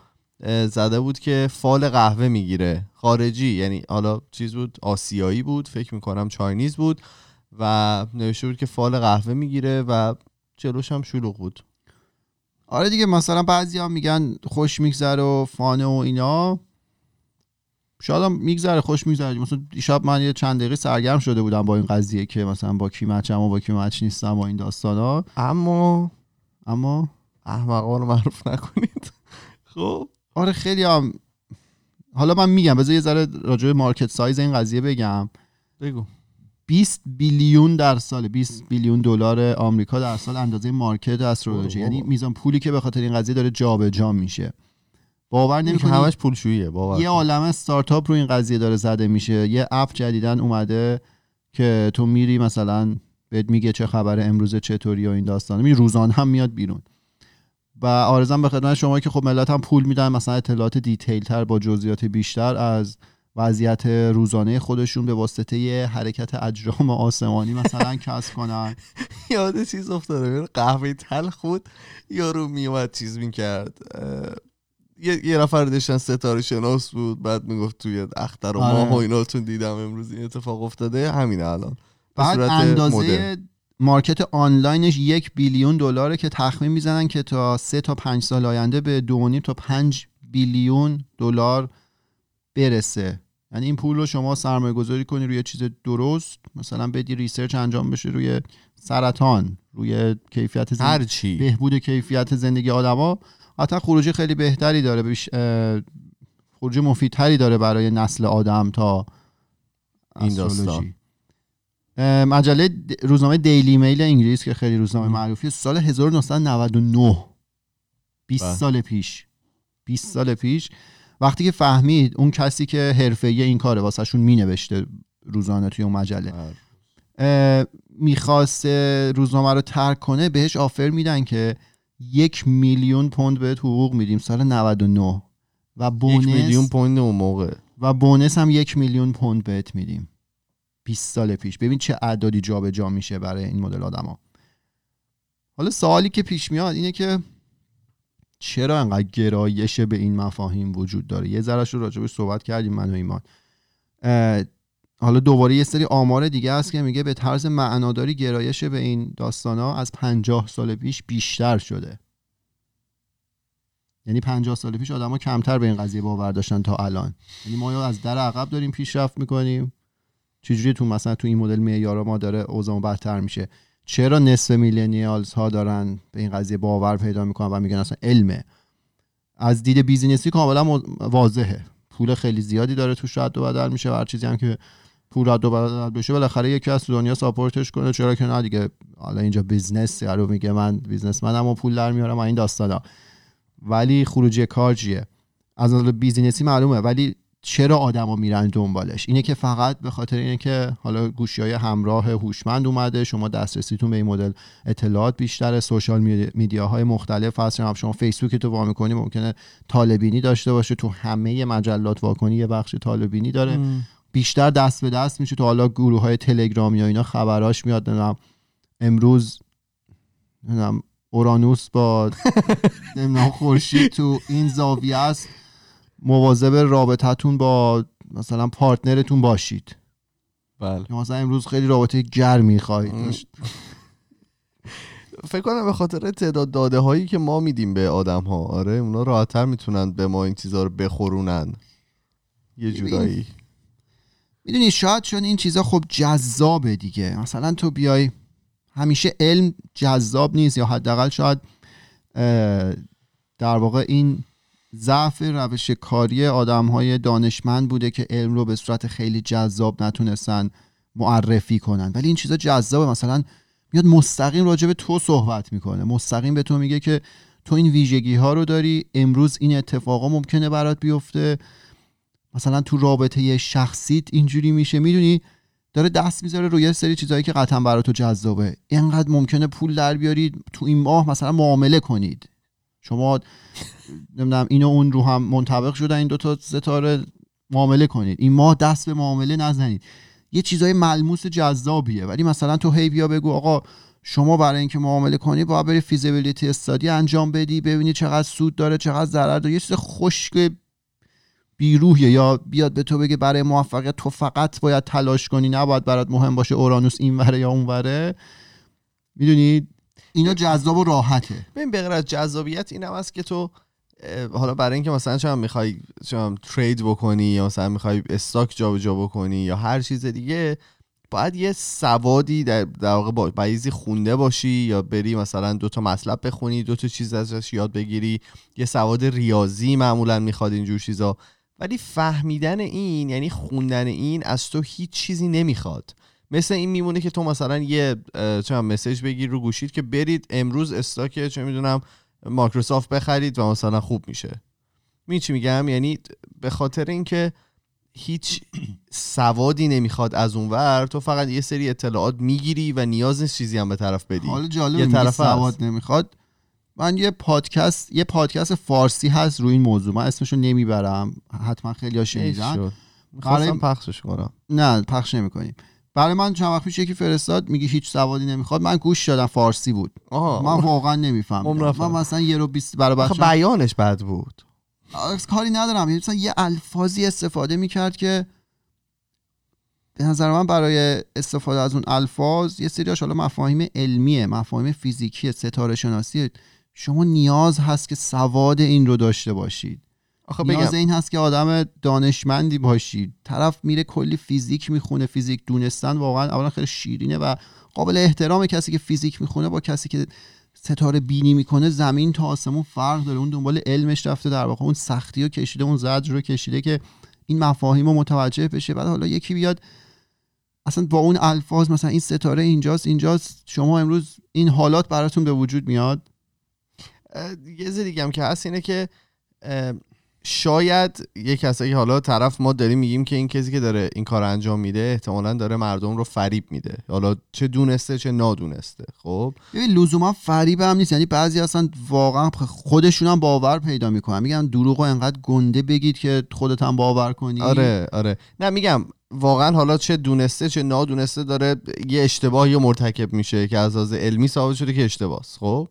زده بود که فال قهوه می‌گیره. خارجی. یعنی حالا چیز بود آسیایی بود. فکر می‌کنم چاینیز بود. و نوشته بود که فال قهوه می‌گیره و جلوش هم شلوغ بود. آره دیگه مثلا بعضی هم میگن خوش میگذره و فانه و اینا. شاید هم میگذره خوش میگذره. مثلا دیشب من یه چند دقیقه سرگرم شده بودم با این قضیه که مثلا با کی مچم و با کی مچ نیستم و این داستان ها اما اما احمقان رو معروف نکنید. خب آره خیلی هم حالا من میگم بذار یه ذره راجع به مارکت سایز این قضیه بگم. بگو. 20 billion در سال 20 billion دلار آمریکا در سال اندازه market astrology. یعنی میزان پولی که به خاطر این قضیه داره جابجا میشه. باور نمی‌کنی؟ همش پولشوییه باور یه کن. عالم استارتاپ رو این قضیه داره زده میشه. یه app جدیدن اومده که تو میری مثلا بهت میگه چه خبره امروز چطوری و این داستان می روزانه هم میاد بیرون. و عرضم به خدمت شما که خب ملت هم پول میدن مثلا اطلاعات detail تر با جزئیات بیشتر از وضعیت روزانه خودشون به واسطه یه حرکت اجرام آسمانی مثلا کسب کنن. یاد چیز افتاده. قهوه تلخ بود یارو میومد چیز می‌کرد یه یه نفر داشتن ستاره شناس بود بعد می‌گفت توی اختر و آره. ماه و ایناتون دیدم امروز این اتفاق افتاده. همین الان. بعد اندازه مدرن. مارکت آنلاینش یک بیلیون دلاره که تخمین می‌زنن که تا سه تا پنج سال آینده به دو تا پنج بیلیون دلار برسه. یعنی این پول رو شما سرمایه گذاری کنی روی چیز درست مثلا بدی research انجام بشه روی سرطان روی کیفیت زندگی هر چی. بهبود کیفیت زندگی آدما. حتی خروجی خیلی بهتری داره بیش خروجی مفیدتری داره برای نسل آدم تا این داستان. مجله روزنامه دیلی میل انگلیس که خیلی روزنامه ام. معروفی سال 1999 20 بله. سال پیش 20 سال پیش وقتی که فهمید اون کسی که حرفه‌ای این کاره واسهشون مینوشته روزانه توی اون مجله اه، می‌خواست روزنامه رو ترک کنه بهش آفر میدن که یک میلیون پوند بهت حقوق میدیم سال 99 و بونس یک میلیون پوند اون موقع. و بونس هم یک میلیون پوند بهت میدیم. 20 سال پیش. ببین چه اعدادی جابجا میشه برای این مدل آدما. حالا سوالی که پیش میاد اینه که چرا انقدر گرایش به این مفاهیم وجود داره؟ یه ذرهش رو راجبش صحبت کردیم من و ایمان. حالا دوباره یه سری آمار دیگه هست که میگه به طرز معناداری گرایش به این داستان ها از پنجاه سال پیش بیشتر شده. یعنی پنجاه سال پیش آدما کمتر به این قضیه باور داشتن تا الان. یعنی ما یا از در عقب داریم پیشرفت می‌کنیم. چجوری تو مثلا تو این مدل معیارا ما داره اوضاع بدتر میشه؟ چرا نصف millennials ها دارن به این قضیه باور پیدا می‌کنن و میگن اصلا علمه؟ از دید business ی کاملا واضحه. پول خیلی زیادی داره توش رد و بدل میشه و هر چیزی هم که پول رد و بدل بشه بالاخره یکی از دنیا support ش کنه. چرا که نه دیگه. حالا اینجا business یارو میگه من businessman م و پول در میارم این داستانا. ولی خروجی کار چیه از نظر business ی معلومه. ولی چرا آدما میرن دنبالش؟ اینه که فقط به خاطر اینه که حالا گوشی های همراه هوشمند اومده شما دسترسیتون به این مدل اطلاعات بیشتره سوشال میدیا- میدیاهای مختلف هست. شما فیسبوک تو وا می‌کنی ممکنه طالبینی داشته باشه. تو همه مجلات واکنی یه بخش طالبینی داره. بیشتر دست به دست میشه تو حالا گروه های تلگرام یا اینا خبراش میاد نمی‌دونم. امروز نمی‌دونم اورانوس با نمی‌دونم خورشید تو این زاویه است. مواظب رابطتون با مثلا پارتنرتون باشید. بله. مثلا امروز خیلی رابطه گرمی خواهید فکر کنم به خاطر تعداد داده هایی که ما میدیم به آدم ها آره اونا راحتتر می‌تونن به ما این چیزا رو بخورونن. یه. جورایی. می‌دونی شاید چون این چیزا خب جذابه دیگه. مثلا تو بیای همیشه علم جذاب نیست یا حداقل شاید در واقع این ضعف روش کاری آدم های دانشمند بوده که علم رو به صورت خیلی جذاب نتونستن معرفی کنن. ولی این چیزا جذابه. مثلا میاد مستقیم راجع به تو صحبت می‌کنه. مستقیم به تو میگه که تو این ویژگی ها رو داری امروز این اتفاقا ممکنه برات بیفته. مثلا تو رابطه شخصیت اینجوری میشه می‌دونی؟ داره دست می‌ذاره روی سری چیزهایی که قطعا برای تو جذابه. اینقدر ممکنه پول در بیارید تو این ماه مثلا معامله کنید. شما نمی‌دونم اینو اون رو هم منطبق شدن این دوتا ستاره معامله کنید. این ماه دست به معامله نزنید. یه چیزای ملموس جذابیه. ولی مثلا تو هی بیا بگو آقا شما برای اینکه معامله کنی باید بری فیزیبیلیتی استادی انجام بدی ببینی چقدر سود داره چقدر ضرر داره. یه چیز خشک بیروحیه یا بیاد به تو بگه برای موفقیت تو فقط باید تلاش کنی نباید برات مهم باشه اورانوس این وره یا اون وره می‌دونی؟ اینا جذاب و راحته. ببین به از جذابیت این هم هست که تو حالا برای اینکه مثلا چون می‌خوای چون ترید بکنی یا مثلا می‌خوای استاک جابجا بکنی یا هر چیز دیگه باید یه سوادی در, در واقع با باید یه چیزی خونده باشی یا بری مثلا دو تا مطلب بخونی دو تا چیز ازش یاد بگیری. یه سواد ریاضی معمولا می‌خواد اینجور چیزا. ولی فهمیدن این یعنی خوندن این از تو هیچ چیزی نمی‌خواد. مثل این میمونه که تو مثلا یه چه مسیج بگیر رو گوشید که برید امروز استاک چه می‌دونم مایکروسافت بخرید و مثلا خوب میشه. می چی میگم؟ یعنی به خاطر اینکه هیچ سوادی نمی‌خواد از اون ور تو فقط یه سری اطلاعات می‌گیری و نیاز نیست چیزی هم به طرف بدی. حالا جالب یه طرف سواد. نمی‌خواد. من یه پادکست یه پادکست فارسی هست روی این موضوع. من اسمشو نمی‌برم. حتما خیلی ها شنیدن. برای- پخشش کنم. نه پخش نمی‌کنیم. برای من چند وقت پیش یکی فرستاد میگه هیچ سوادی نمی‌خواد. من گوش دادم فارسی بود. آها. من واقعا نمی‌فهمم. من مثلا یه رو بیست برای آخه بچه‌ها- بیانش بد بود. آه، کاری ندارم. مثلا یه الفاظی استفاده می‌کرد که به نظر من برای استفاده از اون الفاظ یه سریاش حالا مفاهیم علمیه مفاهیم فیزیکی ستاره شناسی شما نیاز هست که سواد این رو داشته باشید. آخه نیاز بگم. این هست که آدم دانشمندی باشید. طرف میره کلی فیزیک می‌خونه فیزیک دونستن واقعا اولا خیلی شیرینه و قابل احترام کسی که فیزیک می‌خونه با کسی که ستاره بینی می‌کنه زمین تا آسمون فرق داره. اون دنبال علمش رفته در واقع. اون سختی رو کشیده اون زجر رو کشیده که این مفاهیم رو متوجه بشه. بعد حالا یکی بیاد اصلا با اون الفاظ مثلا این ستاره اینجاست اینجاست. شما امروز این حالات براتون به وجود میاد. یه دیگه هم که هست اینه که شاید یه کسایی که حالا طرف ما داریم میگیم که این کسی که داره این کار انجام میده احتمالا داره مردم رو فریب میده. حالا چه دونسته چه نادونسته خب؟ ببین لزوما فریب هم نیست. یعنی بعضی اصلا واقعا خودشون هم باور پیدا می‌کنن. میگن دروغ انقدر گنده بگید که خودت هم باور کنی. آره آره. نه میگم واقعا حالا چه دونسته چه نادونسته داره یه اشتباهی مرتکب میشه که از علمی ثابت شده که اشتباهه خب؟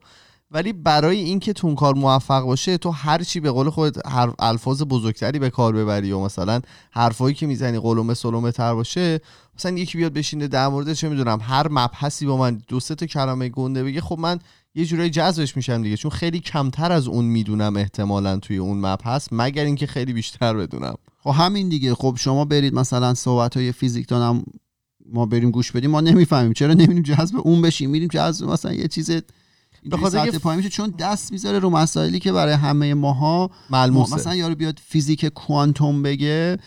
ولی برای اینکه تو اون کار موفق باشه تو هر چی به قول خود هر الفاظ بزرگتری به کار ببری و مثلا حرفایی که می‌زنی قلومه سلومه تر باشه مثلا یکی بیاد بشینه در مورد چه می‌دونم هر مبحثی با من دو سه تا کلمه گنده بگه خب من یه جورایی جذبش میشم دیگه. چون خیلی کمتر از اون می‌دونم احتمالا توی اون مبحث مگر اینکه خیلی بیشتر بدونم. خب همین دیگه. خب شما برید مثلا صحبت های فیزیک دانم ما بریم گوش بدیم ما نمی‌فهمیم. چرا نمی‌دونیم جذب اون بشیم؟ میریم جذب مثلا یه چیز به خاطر پای میشه چون دست می‌ذاره رو مسائلی که برای همه ماها ملموسه. مثلا یارو بیاد فیزیک کوانتوم بگه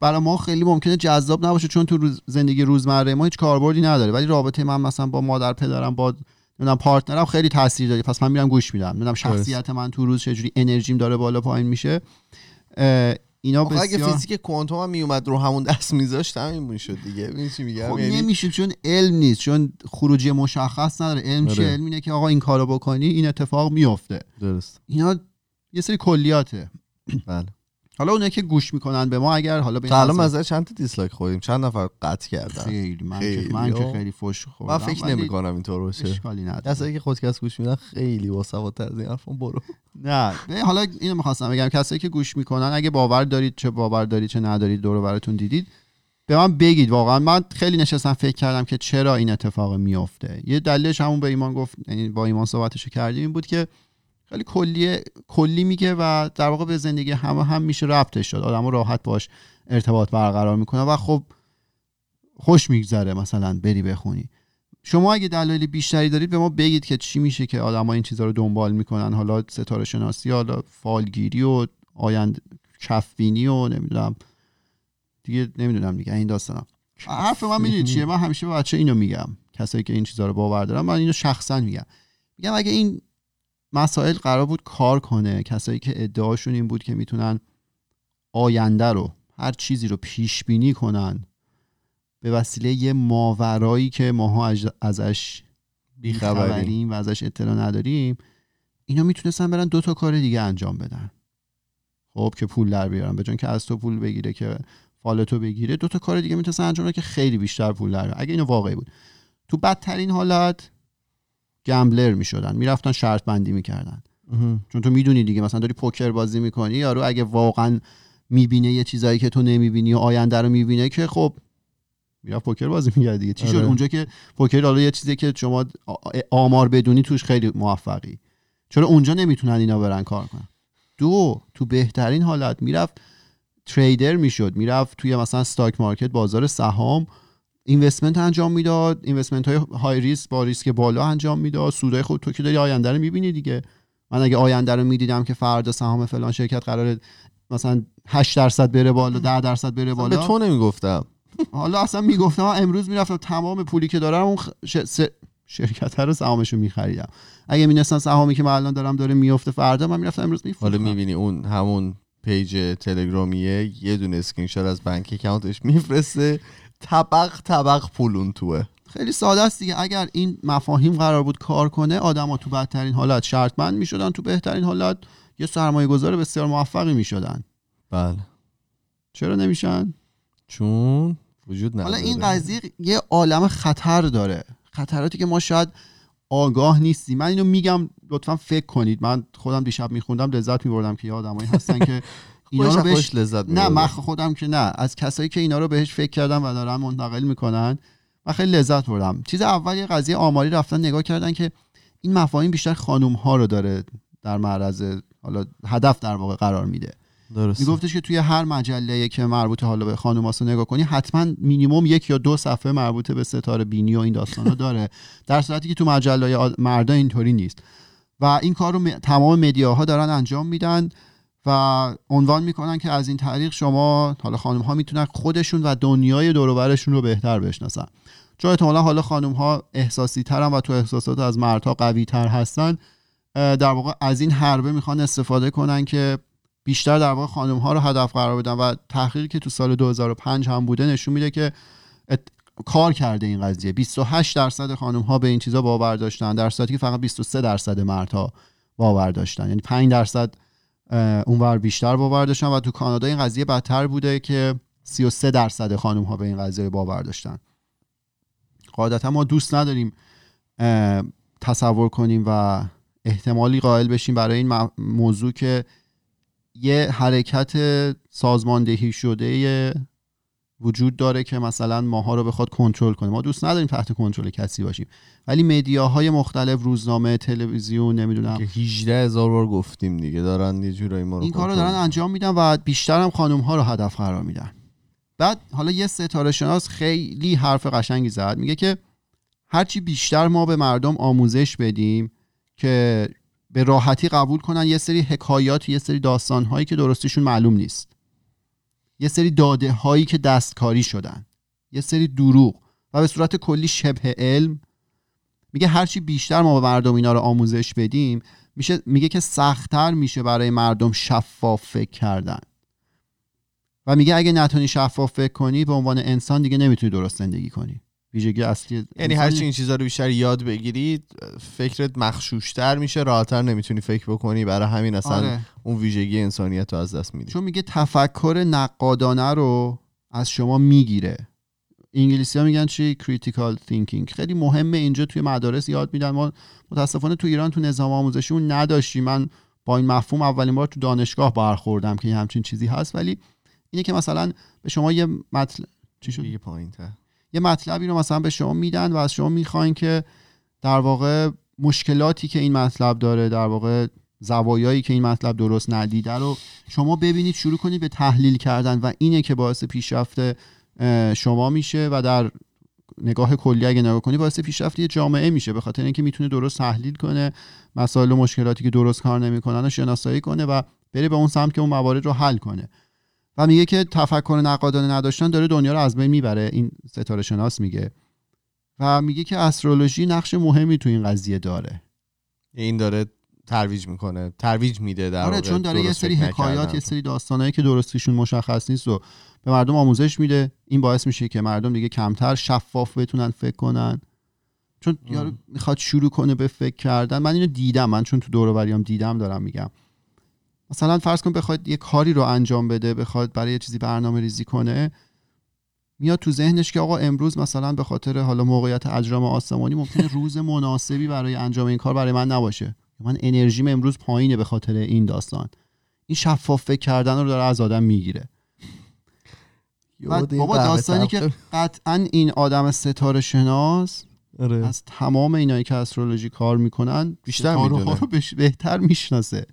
برای ما خیلی ممکنه جذاب نباشه چون تو روز زندگی روزمره ما هیچ کاربردی نداره. ولی رابطه من مثلا با مادر پدرم با نمی‌دونم پارتنرم خیلی تاثیر داره. پس من میرم گوش میدم. نمی‌دونم شخصیت من تو روز چجوری انرژیم داره بالا پایین میشه. اینا بسیار... اگه فیزیک کوانتوم هم میومد رو همون دست میذاشت همین می‌شد دیگه. ببین چی میگم؟ خب یعنی... نمیشه چون علم نیست چون خروجی مشخص نداره. علم چیه آره. علم اینه که آقا این کارو بکنی این اتفاق میفته درست. اینا یه سری کلیاته. بله. حالا اونایی که گوش می‌کنن به ما اگر حالا به حالا مزه چند تا دیسلایک خوردیم؟ چند نفر قطع کردن؟ خیلی من خیلی. که من که خیلی فوش خوردم من فکر نمی کنم اینطور باشه. اشکالی نداره. کسایی که خودکست گوش میدن خیلی باسوادتر از این حرفون برو. نه حالا اینو می‌خواستم بگم کسایی که گوش می‌کنن اگه باور دارید چه باور دارید چه ندارید دور براتون دیدید به من بگید واقعا. من خیلی نشستم فکر کردم که چرا این اتفاق میفته یه دلیلش همون به ایمان گفت یعنی با ایمان صحبتشو کردیم این بود که خیلی کلی کلی میگه و در واقع به زندگی همه هم میشه ربطش شد آدم راحت باش ارتباط برقرار می‌کنه و خب خوش میگذره مثلا بری بخونی. شما اگه دلایل بیشتری دارید به ما بگید که چی میشه که آدما این چیزها رو دنبال می‌کنن. حالا ستاره شناسی حالا فالگیری و آیند کفبینی و نمی‌دونم. دیگه نمی‌دونم دیگه این داستانا حرف من می‌دونید چیه؟ من همیشه به بچه اینو میگم. کسایی که این چیزها رو باور دارن من اینو شخصا میگم. میگم اگه این مسائل قرار بود کار کنه. کسایی که ادعاشون این بود که می‌تونن آینده رو هر چیزی رو پیش بینی کنن. به وسیله یه ماورایی که ماها ازش بیخبریم. و ازش اطلاع نداریم اینا می‌تونستن برن دو تا کار دیگه انجام بدن. خب که پول در بیارن. به که از تو پول بگیره که فالتو بگیره دو تا کار دیگه می‌تونستن انجام بدن که خیلی بیشتر پول در اگه اینو واقعی بود. تو بدترین حالت گمبلر می‌شدن می‌رفتن شرط بندی می‌کردن. چون تو می‌دونی دیگه مثلا داری پوکر بازی می‌کنی یارو اگه واقعا می‌بینه یه چیزایی که تو نمی‌بینی و آینده رو می‌بینه که خب می‌رفت پوکر بازی می‌کرد دیگه. چی شد؟ آره. اونجا که پوکر حالا یه چیزی که شما آمار بدونی توش خیلی موفقی. چرا اونجا نمی‌تونن اینا برن کار کنن؟ دو تو بهترین حالت می‌رفت تریدر می‌شد. می‌رفت توی مثلا ستاک مارکت بازار سهام investment انجام می‌داد investment های high risk با ریسک بالا انجام می‌داد. سودای خود تو که داری آینده رو می‌بینی دیگه. من اگه آینده رو می‌دیدم که فردا سهام فلان شرکت قرار مثلا 8 درصد بره بالا 10 درصد بره بالا. به تو نمی‌گفتم. حالا اصلا می‌گفتم امروز می‌رفتم تمام پولی که دارم اون ش... شرکت رو سهامش رو میخریدم. اگه می‌دونستم سهامی که من الان دارم داره میفته فردا من می‌رفتم امروز میفروختم. حالا می‌بینی اون همون page تلگرامیه یه دونه screen از bank account ش میفرسته. طبق طبق پولون توه. خیلی ساده است دیگه. اگر این مفاهیم قرار بود کار کنه آدما تو بدترین حالت شرطمند می‌شدن تو بهترین حالت یه سرمایه گذار بسیار موفقی می‌شدن. بله. چرا نمیشن؟ چون وجود نداره. حالا این قضیه یه عالم خطر داره. خطراتی که ما شاید آگاه نیستیم. من اینو میگم لطفا فکر کنید. من خودم دیشب میخوندم لذت میبردم که یه آدمایی هستن که اینا رو بهش لذت نه من خودم که نه. از کسایی که اینا رو بهش فکر کردم و دارن منتقل می‌کنن من خیلی لذت بردم. چیز اول یه قضیه آماری رفتن نگاه کردن که این مفاهیم بیشتر خانم ها رو داره در معرض حالا هدف در واقع قرار میده. درست میگفتش که توی هر مجله که مربوط حالا به خانم رو نگاه کنی حتما مینیمم یک یا دو صفحه مربوط به ستاره بینی و این داستانا داره. در صورتی که تو مجله مردا اینطوری نیست. و این کار رو تمام مدیاها دارن انجام میدن. و عنوان می‌کنن که از این طریق شما حالا خانم ها می‌تونن خودشون و دنیای دوروبرشون رو بهتر بشناسن. چون احتمالا حالا خانم ها احساسی ترن و تو احساسات از مردها قوی تر هستن در واقع از این حربه می‌خوان استفاده کنن که بیشتر در واقع خانم ها رو هدف قرار بدن و تحقیقی که تو سال 2005 هم بوده نشون میده که کار کرده این قضیه. 28 درصد خانم ها به این چیزا باور داشتن در صورتی که فقط 23 درصد مردها باور داشتن. یعنی 5 درصد اونور بیشتر باور داشتن و تو کانادا این قضیه بدتر بوده که 33 درصد خانم ها به این قضیه باور داشتن. قاعدتا ما دوست نداریم تصور کنیم و احتمالی قائل بشیم برای این موضوع که یه حرکت سازماندهی شده وجود داره که مثلا ماها رو بخواد کنترل کنه. ما دوست نداریم تحت کنترل کسی باشیم. ولی مدیاهای مختلف روزنامه تلویزیون نمی‌دونم. که 18 هزار بار گفتیم دیگه دارن یه جورایی ما رو این کارو دارن انجام میدن و بیشتر هم خانم ها رو هدف قرار میدن. بعد حالا یه ستاره شناس خیلی حرف قشنگی زد. میگه که هرچی بیشتر ما به مردم آموزش بدیم که به راحتی قبول کنن یه سری حکایات یه سری داستان هایی که درستیشون معلوم نیست. یه سری داده هایی که دستکاری شدن یه سری دروغ و به صورت کلی شبه علم میگه هرچی بیشتر ما به مردم اینا رو آموزش بدیم میشه میگه که سختتر میشه برای مردم شفاف فکر کردن. و میگه اگه نتونی شفاف فکر کنی به عنوان انسان دیگه نمی‌تونی درست زندگی کنی. ویژگی اصلی یعنی هر چی این چیزا رو بیشتر یاد بگیرید فکرت مخشوشتر میشه راحتتر نمی‌تونی فکر بکنی. برای همین اصلا آره. اون ویژگی انسانیت رو از دست میدی. چون میگه تفکر نقادانه رو از شما می‌گیره. انگلیسی ها میگن چی؟ critical thinking خیلی مهمه اینجا توی مدارس یاد میدن. ما متاسفانه تو ایران تو نظام آموزشی اون نداشتیم. من با این مفهوم اولین بار تو دانشگاه برخوردم که همچین چیزی هست. ولی اینه که مثلا به شما یه مطلب چی شد؟ یه پایین یه مطلبی رو مثلا به شما میدن و از شما می‌خواین که در واقع مشکلاتی که این مطلب داره در واقع زوایایی که این مطلب درست ندیده رو شما ببینید شروع کنید به تحلیل کردن و اینه که باعث پیشرفت شما میشه و در نگاه کلی اگه نگاه کنی باعث پیشرفت یه جامعه میشه به خاطر اینکه می‌تونه درست تحلیل کنه مسائل و مشکلاتی که درست کار نمی‌کنن رو شناسایی کنه و بره به اون سمت که اون موارد رو حل کنه. و میگه که تفکر نقادانه نداشتن داره دنیا رو از بین می‌بره. این ستاره شناس میگه. و میگه که استرولوژی نقش مهمی تو این قضیه داره. این داره ترویج می‌کنه. ترویج میده در آره چون داره یه سری حکایات یه سری داستانایی که درستیشون مشخص نیست و به مردم آموزش میده. این باعث میشه که مردم دیگه کمتر شفاف بتونن فکر کنن. چون یارو می‌خواد شروع کنه به فکر کردن. من اینو دیدم. من چون تو دور دیدم دارم میگم. مثلا فرض کن بخواد یه کاری رو انجام بده بخواد برای یه چیزی برنامه ریزی کنه میاد تو ذهنش که آقا امروز مثلا به خاطر حالا موقعیت اجرام آسمانی ممکنه روز مناسبی برای انجام این کار برای من نباشه. من انرژیم امروز پایینه به خاطر این داستان. این شفاف فکر کردن رو داره از آدم می‌گیره. بابا داستانی که قطعا این آدم ستاره شناس آره. از تمام اینایی که استرولوژی کار می‌کنن بیشتر می‌دونه. رو بهتر می‌شناسه.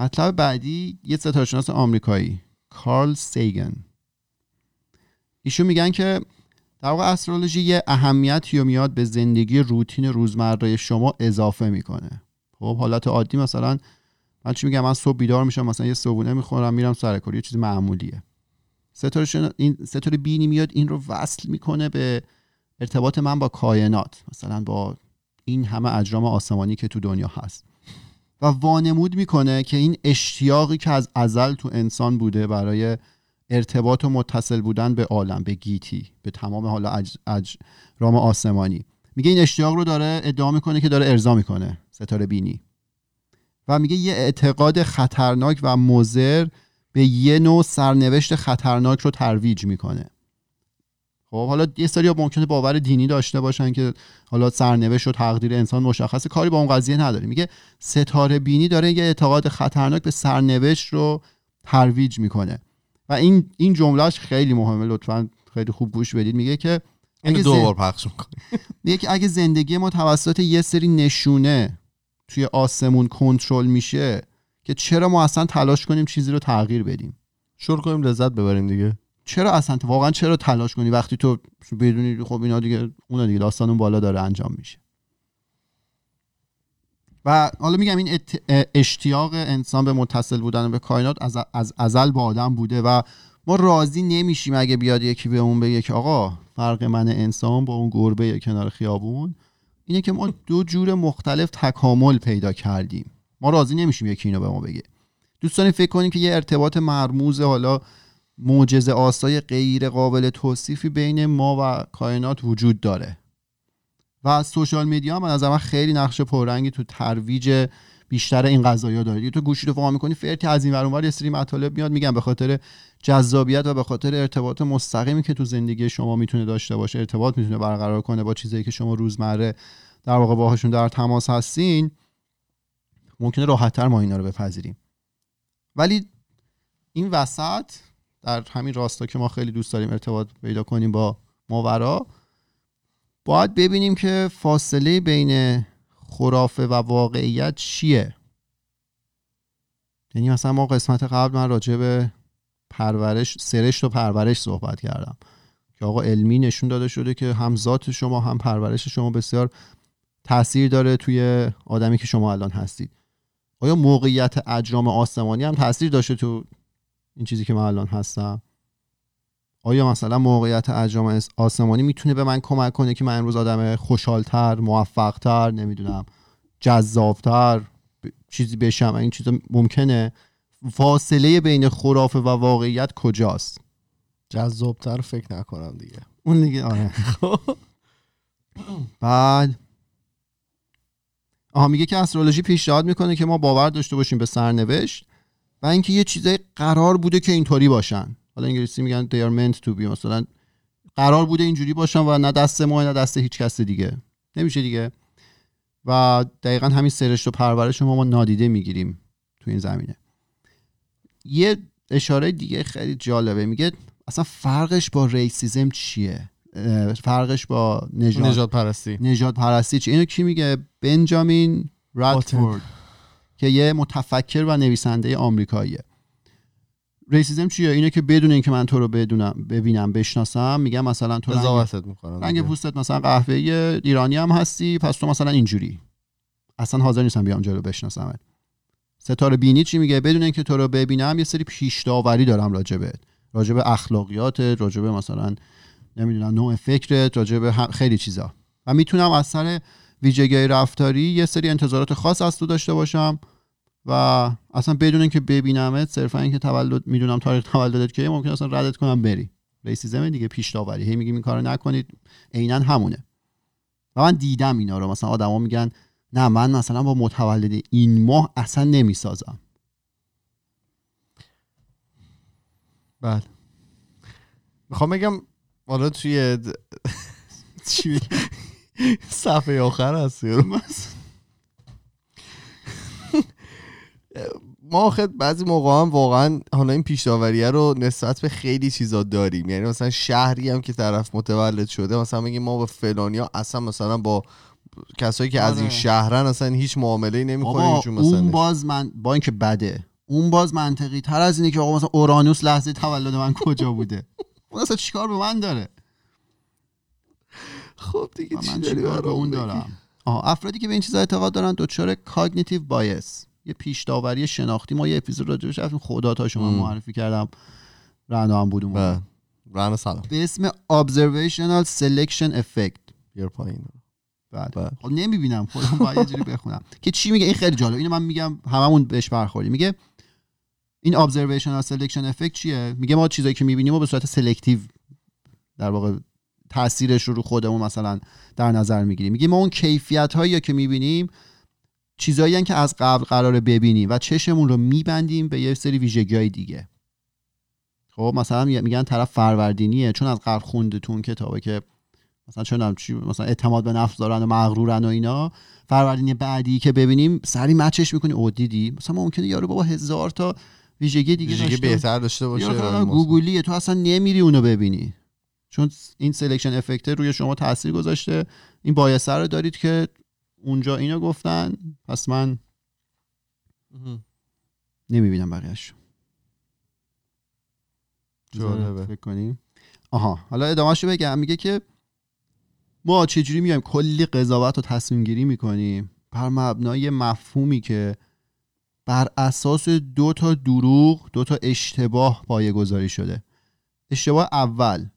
مطلب بعدی یه ستارشناس آمریکایی کارل سیگن. ایشون میگن که در واقع استرولوژی یه اهمیتی رو میاد به زندگی روتین روزمره شما اضافه می‌کنه. خب حالت عادی مثلا من چی میگم؟ من صبح بیدار میشم مثلا یه صبحونه می‌خورم میرم سر کار یه چیز معمولیه. ستاره این ستاره بینی میاد این رو وصل می‌کنه به ارتباط من با کائنات مثلا با این همه اجرام آسمانی که تو دنیا هست. و وانمود می‌کنه که این اشتیاقی که از ازل تو انسان بوده برای ارتباط و متصل بودن به عالم به گیتی به تمام حالا اج، اجرام آسمانی. میگه این اشتیاق رو داره ادعا می‌کنه که داره ارضا می‌کنه ستاره بینی. و میگه یه اعتقاد خطرناک و مزر به یه نوع سرنوشت خطرناک رو ترویج می‌کنه. خب حالا یه سری ممکنه باور دینی داشته باشن که حالا سرنوشت و تقدیر انسان مشخصه. کاری با اون قضیه نداره. میگه ستاره بینی داره یه اعتقاد خطرناک به سرنوشت رو ترویج می‌کنه. و این این جملهش خیلی مهمه. لطفا خیلی خوب گوش بدید. میگه که اینو دو بار پخش میگه که اگه زندگی ما توسط یه سری نشونه توی آسمون کنترل میشه که چرا ما اصلا تلاش کنیم چیزی رو تغییر بدیم؟ شروع کنیم لذت ببریم دیگه. چرا اصلا واقعا چرا تلاش کنی وقتی تو بدونی خب اینا دیگه اون دیگه داستان اون بالا داره انجام میشه؟ و حالا میگم این اشتیاق انسان به متصل بودن به کائنات از از ازل با آدم بوده و ما راضی نمیشیم اگه بیاد یکی به اون بگه که آقا فرق من انسان با اون گربه کنار خیابون اینه که ما دو جور مختلف تکامل پیدا کردیم. ما راضی نمیشیم یکی اینو به ما بگه. دوست داریم فکر کنیم که یه ارتباط مرموز حالا معجزه آسای غیر قابل توصیفی بین ما و کائنات وجود داره. و از سوشال میدیا هم از من خیلی نقش پررنگی تو ترویج بیشتر این قضايا داره. تو گوشی رو فهم می‌کنی فرتی از این ور یه سری مطالب میاد میگم به خاطر جذابیت و به خاطر ارتباط مستقیمی که تو زندگی شما می‌تونه داشته باشه ارتباط می‌تونه برقرار کنه با چیزایی که شما روزمره در واقع باهاشون در تماس هستین ممکنه راحتتر ما اینا رو بپذیریم. ولی این وسط در همین راستا که ما خیلی دوست داریم ارتباط پیدا کنیم با ماورا. باید ببینیم که فاصله بین خرافه و واقعیت چیه. یعنی مثلا ما قسمت قبل من راجع به پرورش سرشت و پرورش صحبت کردم. که آقا علمی نشون داده شده که هم ذات شما هم پرورش شما بسیار تاثیر داره توی آدمی که شما الان هستید. آیا موقعیت اجرام آسمانی هم تاثیر داشته تو این چیزی که من الان هستم. آیا مثلا موقعیت اجرام آسمانی می‌تونه به من کمک کنه که من امروز آدم خوشحالتر موفقتر نمی‌دونم جذابتر چیزی بشم؟ این چیزا ممکنه؟ فاصله بین خرافه و واقعیت کجاست؟ جذابتر فکر نکنم دیگه. اون دیگه آره. بعد آها میگه که استرولوژی پیشنهاد می‌کنه که ما باور داشته باشیم به سرنوشت. و اینکه یه چیزای قرار بوده که اینطوری باشن. حالا انگلیسی میگن they are meant to be مثلا قرار بوده اینجوری باشن و نه دست ما نه دست هیچ کس دیگه. نمیشه دیگه. و دقیقا همین سرشت و پرورش ما ما نادیده می‌گیریم تو این زمینه. یه اشاره دیگه خیلی جالبه. میگه اصلا فرقش با ریسیزم چیه؟ فرقش با نجات, نجات پرستی نجات پرستی چیه اینو کی میگه؟ بنجامین رادفورد. که یه متفکر و نویسنده آمریکاییه. ریسیزم چیه؟ اینه که بدون اینکه من تو رو بدونم ببینم بشناسم میگم مثلا تو رنگ, رنگ پوستت مثلا قهوه ایرانی هم هستی پس تو مثلا اینجوری. اصلا حاضر نیستم بیام جلو بشناسم ستاره بینی چی میگه؟ بدون اینکه تو رو ببینم یه سری پیش داوری دارم راجبت. راجب اخلاقیات راجب مثلا نمی‌دونم نوع فکرت راجب خیلی چیزا. و می‌تونم از سر ویژگی رفتاری یه سری انتظارات خاص از تو داشته باشم. و اصلا بدون اینکه ببینمت صرفا اینکه تولد می‌دونم تاریخ تولدت که ممکن اصلا ردت کنم بری. ریسیزم دیگه پیش داوری هی میگیم این کارو نکنید. عینا همونه. و من دیدم اینا رو. مثلا آدما میگن نه من مثلا با متولد این ماه اصلا نمی‌سازم. بله. می‌خوام بگم حالا توی صفحه آخر هست ما خد بعضی موقع هم واقعا حالا این پیش رو نسبت به خیلی چیزا داریم. یعنی مثلا شهری هم که طرف متولد شده مثلا میگیم ما با فلانیا اصلا مثلا با کسایی که از این آره. شهرن اصلا هیچ معامله نمی‌کنیم چون مثلا اون باز من با اینکه بده. اون باز منطقی تر از اینه که آقا مثلا اورانوس لحظه تولد من کجا بوده؟ اون اصلا چیکار به من داره؟ خب دیگه چیکار به اون دارم؟ آه افرادی که به این چیزا اعتقاد دارن دچار کاگنیتیو بایس یه پیش داوری شناختی. ما یه اپیزود راجعش رفتیم. خدا تا شما معرفی کردم. رنا هم بودم بله. رنا سلام. به اسم observational selection effect. بیر پایین. بعد بله. خب نمی‌بینم. خودم باید یه جوری بخونم. که چی میگه؟ این خیلی جالب. اینو من میگم هممون بهش برخوردیم میگه این observational selection effect چیه؟ میگه ما چیزایی که می‌بینیم و به صورت سلکتیو در واقع تاثیرش رو رو خودمون مثلا در نظر می‌گیریم. میگه ما اون کیفیت هایی که می‌بینیم چیزایی که از قبل قرار ببینیم و چشمون رو میبندیم به یه سری ویژگی های دیگه. خب مثلا میگن طرف فروردینیه. چون از قبل خوندتون کتابه که مثلا چون چی مثلا اعتماد به نفس دارن و مغرورن و اینا. فروردینی بعدی که ببینیم سریع match ش می‌کنی. او دیدی؟ مثلا ممکنه یارو بابا هزار تا ویژگی دیگه ویژگی بهتر داشته باشه گوگولیه. تو اصلا نمیری اونو ببینی. چون این selection effect روی شما تاثیر گذاشته. این bias رو دارید که اونجا اینو گفتن پس من نمی‌بینم بقیهش فکر کنیم. آها حالا ادامهشو بگم. میگه که ما چجوری میایم کلی قضاوت و تصمیم گیری می‌کنیم بر مبنای مفهومی که بر اساس دو تا دروغ دو تا اشتباه پایه گذاری شده. اشتباه اول.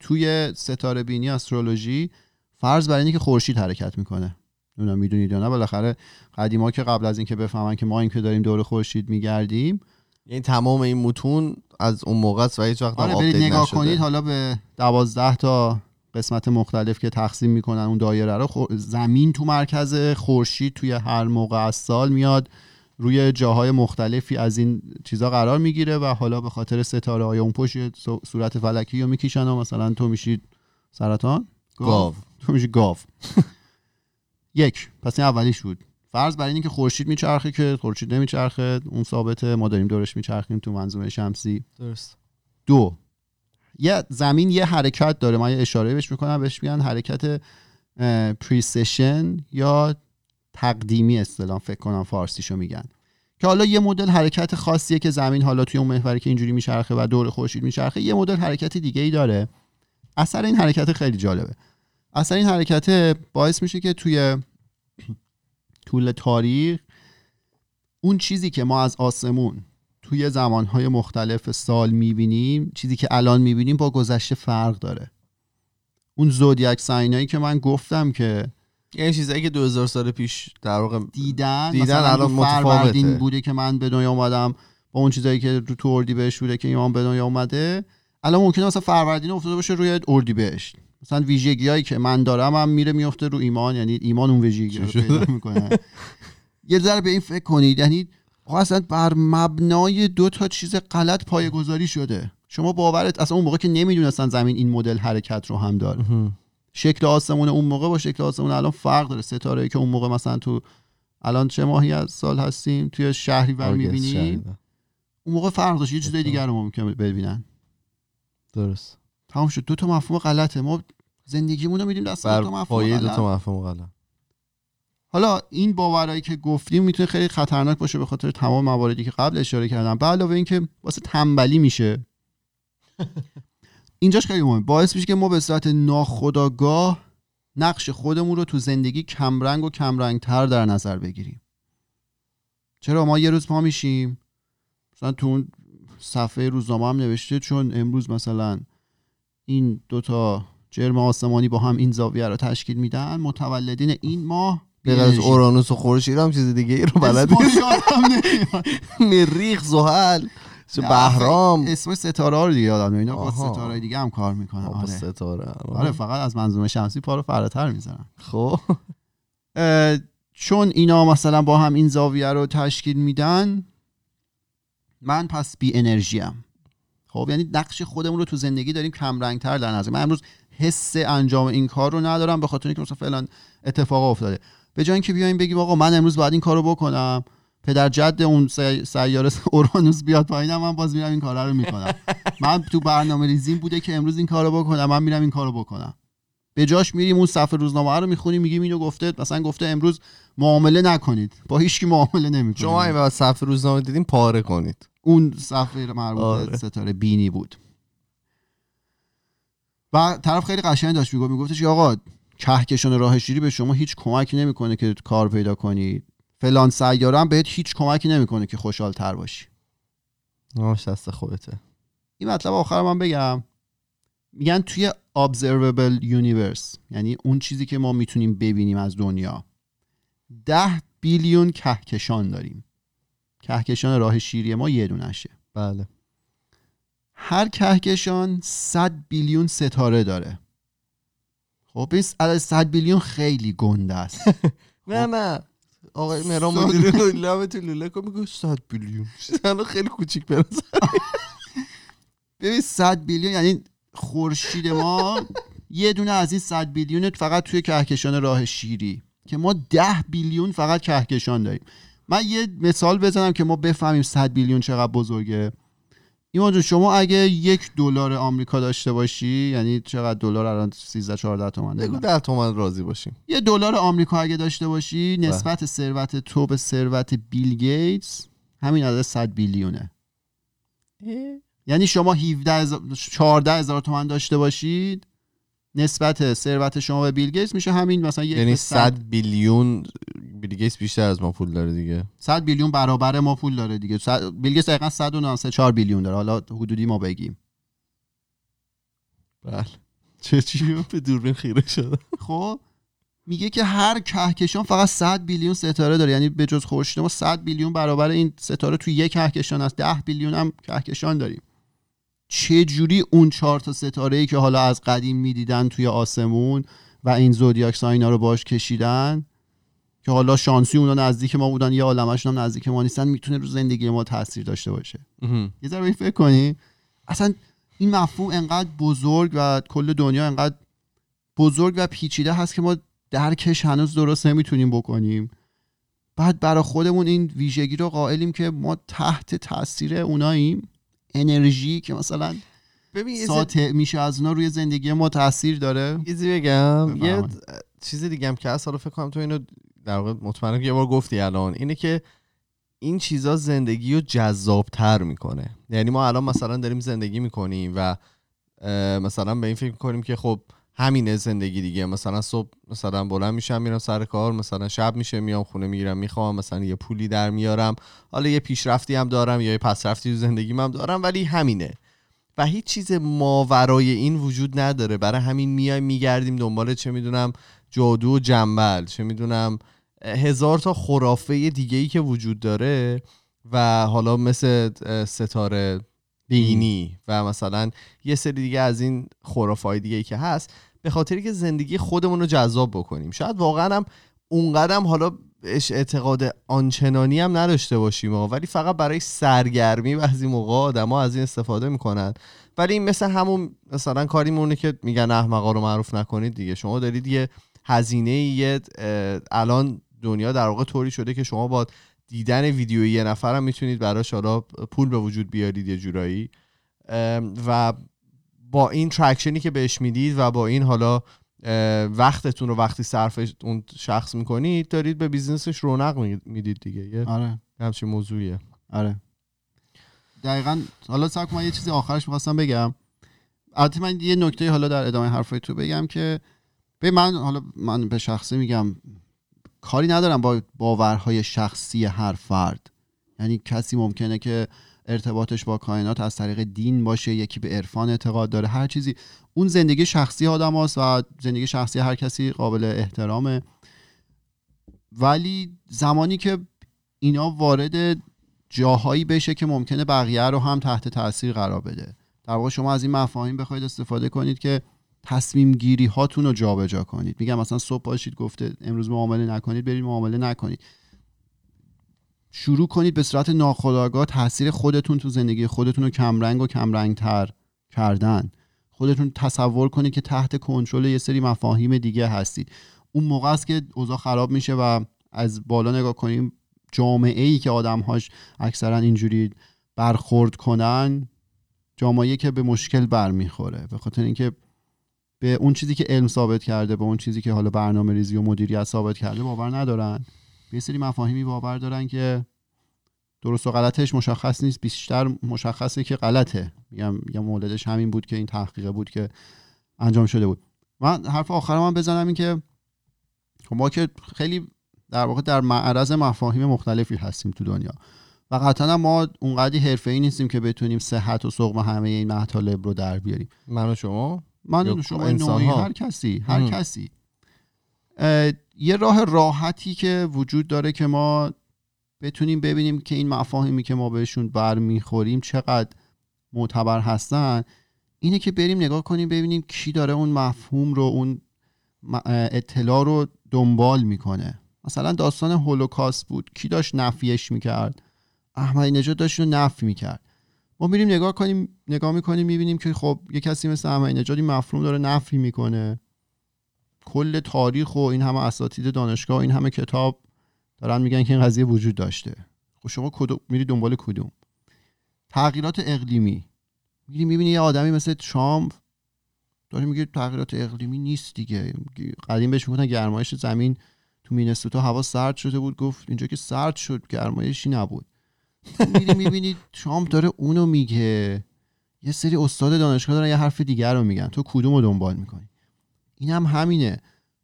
توی ستاره بینی استرولوژی فرض بر اینه که خورشید حرکت می‌کنه. نمی‌دونم می‌دونید یا نه بالاخره قدیما که قبل از اینکه بفهمن که ما این که داریم دور خورشید میگردیم. یعنی تمام این متون از اون موقع است و هیچ وقت آره برید نگاه نشده. کنید حالا به دوازده تا قسمت مختلف که تقسیم می‌کنن اون دایره رو خور- زمین تو مرکز خورشید توی هر موقع از سال میاد روی جاهای مختلفی از این چیزا قرار می‌گیره و حالا به خاطر ستاره های اون پشت صورت فلکی رو می‌کشن و مثلا تو میشید سرطان؟ گاو. تو میشی گاو. یک پس این اولیش بود. فرض بر اینه که خورشید میچرخه که خورشید نمیچرخه اون ثابته ما داریم دورش میچرخیم تو منظومه شمسی. درست. دو یه زمین یه حرکت داره. من یه اشاره بهش می‌کنم بهش میگن حرکت پریسشن یا تقدیمی اصطلاح فکر کنم فارسیشو میگن. که حالا یه مدل حرکت خاصیه که زمین حالا توی اون محوری که اینجوری میچرخه و دور خورشید میچرخه یه مدل حرکت دیگه ای داره. اثر این حرکت خیلی جالبه. اثر این حرکت باعث میشه که توی طول تاریخ اون چیزی که ما از آسمون توی زمانهای مختلف سال می‌بینیم چیزی که الان می‌بینیم با گذشته فرق داره. اون زودیاک ساینایی که من گفتم که یعنی چیزایی که 2000 سال پیش در واقع دیدن دیدن مثلا الان متفاوته. بوده که من به دنیا اومدم با اون چیزایی که رو تو اردی بهش بوده که ایمان به دنیا اومده. الان ممکنه مثلا فروردین افتاده باشه روی اردی مثلا ویژگیایی که من دارم هم میره میفته رو ایمان یعنی ایمان اون ویژگی رو پیدا می‌کنه. یه ذره به این فکر کنید یعنی اصلا بر مبنای دو تا چیز غلط پایه‌گذاری شده. شما باورت اصلا اون موقع که نمی‌دونستن زمین این مدل حرکت رو هم داره. شکل آسمون اون موقع با شکل آسمون الان فرق داره. ستاره که اون موقع مثلا تو الان چه ماهی از سال هستیم؟ توی شهری ور آگست می‌بینیم. اون موقع فرق داشت. یه چیزای دیگر رو ممکن ببینن. درست. تمام شد. دو تا مفهوم غلطه. ما زندگیمون رو میدیم دست دو تا مفهوم پایه دو غلط. تا مفهوم غلط. حالا این باورایی که گفتیم می‌تونه خیلی خطرناک باشه به خاطر تمام مواردی که قبل اشاره کردم. به علاوه اینکه واسه تنبلی میشه. اینجاش خیلی مهمه. باعث میشه که ما به صورت ناخودآگاه نقش خودمون رو تو زندگی کمرنگ و کمرنگتر در نظر بگیریم. چرا؟ ما یه روز پا میشیم. مثلا تو اون صفحه روزنامه هم نوشته چون امروز مثلا این دوتا جرم آسمانی با هم این زاویه رو تشکیل میدن. متولدین این ماه به از. اورانوس و خورشید هم چیز دیگه ای رو بلد. مریخ زحل بهرام. اسم ستاره رو دیگه یادم اینا با. ستاره دیگه هم کار می‌کنن. آره. ستاره. آره فقط از منظومه شمسی پا رو فراتر می‌زنن خب. چون اینا مثلا با هم این زاویه رو تشکیل میدن من پس بی انرژی ام خب یعنی نقش خودمون رو تو زندگی داریم کم رنگ تر در نظر. من امروز حس انجام این کار رو ندارم به خاطر اینکه مثلا فعلا اتفاق افتاده. به جای اینکه بیایم بگیم آقا من امروز باید این کارو بکنم پدر جد اون سی- سیاره اورانوس بیاد پایینم من باز میرم این کارا رو می‌کنم. من تو برنامه ریزیم بوده که امروز این کارو بکنم من میرم این کارو بکنم. به جاش میریم اون صفحه روزنامه رو می‌خونیم میگیم اینو گفته مثلا گفته امروز معامله نکنید. با هیچ کی معامله نمی‌کنید شما این صفحه روزنامه دیدین پاره کنید. اون صفحه مربوط آره. ستاره بینی بود. و طرف خیلی قشنگ داشت می‌گفت میگفتش آقا کهکشان راه شیری به شما هیچ کمکی نمی‌کنه که کار پیدا کنید فلان سیاره هم بهت هیچ کمکی نمی‌کنه که خوشحال تر باشی. نامش دست خودته. این مطلب آخر من بگم. میگن توی observable universe یعنی اون چیزی که ما می‌تونیم ببینیم از دنیا ده بیلیون کهکشان داریم. کهکشان راه شیری ما یه دونشه بله. هر کهکشان 100 بیلیون ستاره داره. خب این عدد 100 بیلیون خیلی گنده است. نه نه. آقای مهران مدیری لبه تو لوله کن میگه 100 بیلیون. الان خیلی کوچیک برسه ببین 100 بیلیون یعنی خورشید ما یه دونه از این 100 بیلیون فقط توی کهکشان راه شیری که ما 10 بیلیون فقط کهکشان داریم. من یه مثال بزنم که ما بفهمیم 100 بیلیون چقدر بزرگه. ایمان جون شما اگه یک دلار آمریکا داشته باشی یعنی چقدر دلار الان 13 14 تومن بگو ده تومن راضی باشیم. یه دلار آمریکا اگه داشته باشی نسبت ثروت تو به ثروت بیل گیتس همین عدد 100 بیلیونه. یعنی شما 17 هزار 14 هزار تومن داشته باشید نسبت ثروت شما به بیل گیتس میشه همین مثلا یعنی به 100 بیلیون بیلگیس بیشتر از ما پول داره دیگه. 100 بیلیون برابر ما پول داره دیگه. بیل گیتس دقیقاً 194 بیلیون داره. حالا حدودی ما بگیم. بله. چه چی به دوربین خیره شده خب میگه که هر کهکشان فقط 100 بیلیون ستاره داره. یعنی به جز خورشید ما 100 بیلیون برابر این ستاره توی یک کهکشان است. 10 بیلیون هم کهکشان داریم. چه جوری اون چهار تا ستاره ای که حالا از قدیم می‌دیدن توی آسمون و این زودیاک ساینا رو باش کشیدن؟ که حالا شانسی اونا نزدیک ما بودن یه عالمشون هم نزدیک ما نیستن می‌تونه رو زندگی ما تاثیر داشته باشه. یه ذره فکر کنی. اصلا این مفهوم انقدر بزرگ و کل دنیا انقدر بزرگ و پیچیده هست که ما درکش هنوز درست نمی‌تونیم بکنیم. بعد برای خودمون این ویژگی رو قائلیم که ما تحت تاثیر اوناییم. انرژی که مثلا ببین ساطع میشه از اونا روی زندگی ما تاثیر داره چیزی بگم یه. چیز دیگه هم که هست حالا فکر کنم تو اینو در واقع مطمئنم یه بار گفتی الان اینه که این چیزا زندگی رو جذابتر می‌کنه یعنی ما الان مثلا داریم زندگی می‌کنیم و مثلا به این فکر می‌کنیم که خب همینه زندگی دیگه. مثلا صبح مثلا بلند میشم میرم سر کار مثلا شب میشه میام خونه می‌گیرم می‌خوام مثلا یه پولی در میارم. حالا یه پیشرفتی هم دارم یا یه پسرفتی تو زندگیم هم دارم ولی همینه. و هیچ چیز ماورای این وجود نداره. برای همین میایم میگردیم دنبال چه می‌دونم جادو و جنبل چه می‌دونم هزار تا خرافه دیگه ای که وجود داره. و حالا مثل ستاره بینی و مثلا یه سری دیگه از این خرافای دیگه ای که هست. به خاطری که زندگی خودمون رو جذاب بکنیم. شاید واقعا هم اونقدرم حالا بهش اعتقاد آنچنانی هم نداشته باشیم ها. ولی فقط برای سرگرمی بعضی موقع آدما از این استفاده می‌کنن. ولی این مثل همون مثلا کاری مونه که میگن احمقا رو معروف نکنید دیگه. شما دارید یه هزینه یه الان دنیا در واقع طوری شده که شما با دیدن ویدیوی یه نفرم می‌تونید براش حالا پول به وجود بیارید یه جورایی. و با این ترکشنی که بهش می‌دید و با این حالا وقتتون رو وقتی صرف اون شخص می‌کنید دارید به business ش رونق می- می‌دید دیگه. یه آره. همچین موضوعیه. آره. دقیقا حالا ساک من یه چیزی آخرش می‌خواستم بگم. البته من یه نکته حالا در ادامه حرفای تو بگم که به من حالا من به شخصی میگم کاری ندارم با باورهای شخصی هر فرد. یعنی کسی ممکنه که ارتباطش با کائنات از طریق دین باشه یکی به عرفان اعتقاد داره هر چیزی. اون زندگی شخصی آدم هست و زندگی شخصی هر کسی قابل احترامه. ولی زمانی که اینا وارد جاهایی بشه که ممکنه بقیه رو هم تحت تاثیر قرار بده. در واقع شما از این مفاهیم بخواید استفاده کنید که تصمیم گیری هاتون رو جابجا کنید. میگم مثلا صبح باشید گفته امروز معامله نکنید برید معامله نکنید. شروع کنید به صورت ناخودآگاه تاثیر خودتون تو زندگی خودتون رو کمرنگ و کمرنگتر کردن. خودتون تصور کنید که تحت کنترل یه سری مفاهیم دیگه هستید. اون موقع است که اوضاع خراب میشه و از بالا نگاه کنیم جامعه ای که آدمهاش اکثرا اینجوری برخورد کنن جامعه که به مشکل برمیخوره. به خاطر اینکه به اون چیزی که علم ثابت کرده به اون چیزی که حالا برنامه ریزی و مدیریت ثابت کرده باور ندارن. یه سری مفاهیمی باور دارن که درست و غلطش مشخص نیست بیشتر مشخصه که غلطه. میگم یا مولدش همین بود که این تحقیق بود که انجام شده بود. من حرف آخرم هم بزنم این که خب ما که خیلی در واقع در معرض مفاهیم مختلفی هستیم تو دنیا. و قطعا ما اونقدی حرفه‌ای نیستیم که بتونیم صحت و سقم همه این مطالب رو در بیاریم. من و شما؟ من و شما انسان‌ها؟ نوعی هر کسی هر مم. کسی. یه راه راحتی که وجود داره که ما بتونیم ببینیم که این مفاهیمی که ما بهشون برمیخوریم چقدر معتبر هستن اینه که بریم نگاه کنیم ببینیم کی داره اون مفهوم رو اون اطلاع رو دنبال می‌کنه. مثلا داستان هولوکاست بود کی داشت نفیش می‌کرد؟ احمدی نژاد داشت رو نفی می‌کرد. ما میریم نگاه کنیم نگاه می‌کنیم می‌بینیم که خب یه کسی مثل احمدی نژاد این مفهوم داره نفی می‌کنه. کل تاریخ و این همه اساتید دانشگاه و این همه کتاب دارن میگن که این قضیه وجود داشته. خب شما کدوم میری دنبال کدوم؟ تغییرات اقلیمی. میری می‌بینی یه آدمی مثل ترامپ داره میگه تغییرات اقلیمی نیست دیگه. قدیم بهش می‌گفتن گرمایش زمین. تو مینسوتا هوا سرد شده بود. گفت اینجا که سرد شد گرمایشی نبود. میری می‌بینی ترامپ داره اونو میگه. یه سری استاد دانشگاه دارن یه حرف دیگر رو میگن. تو کدوم رو دنبال می‌کنی؟ این هم همینه.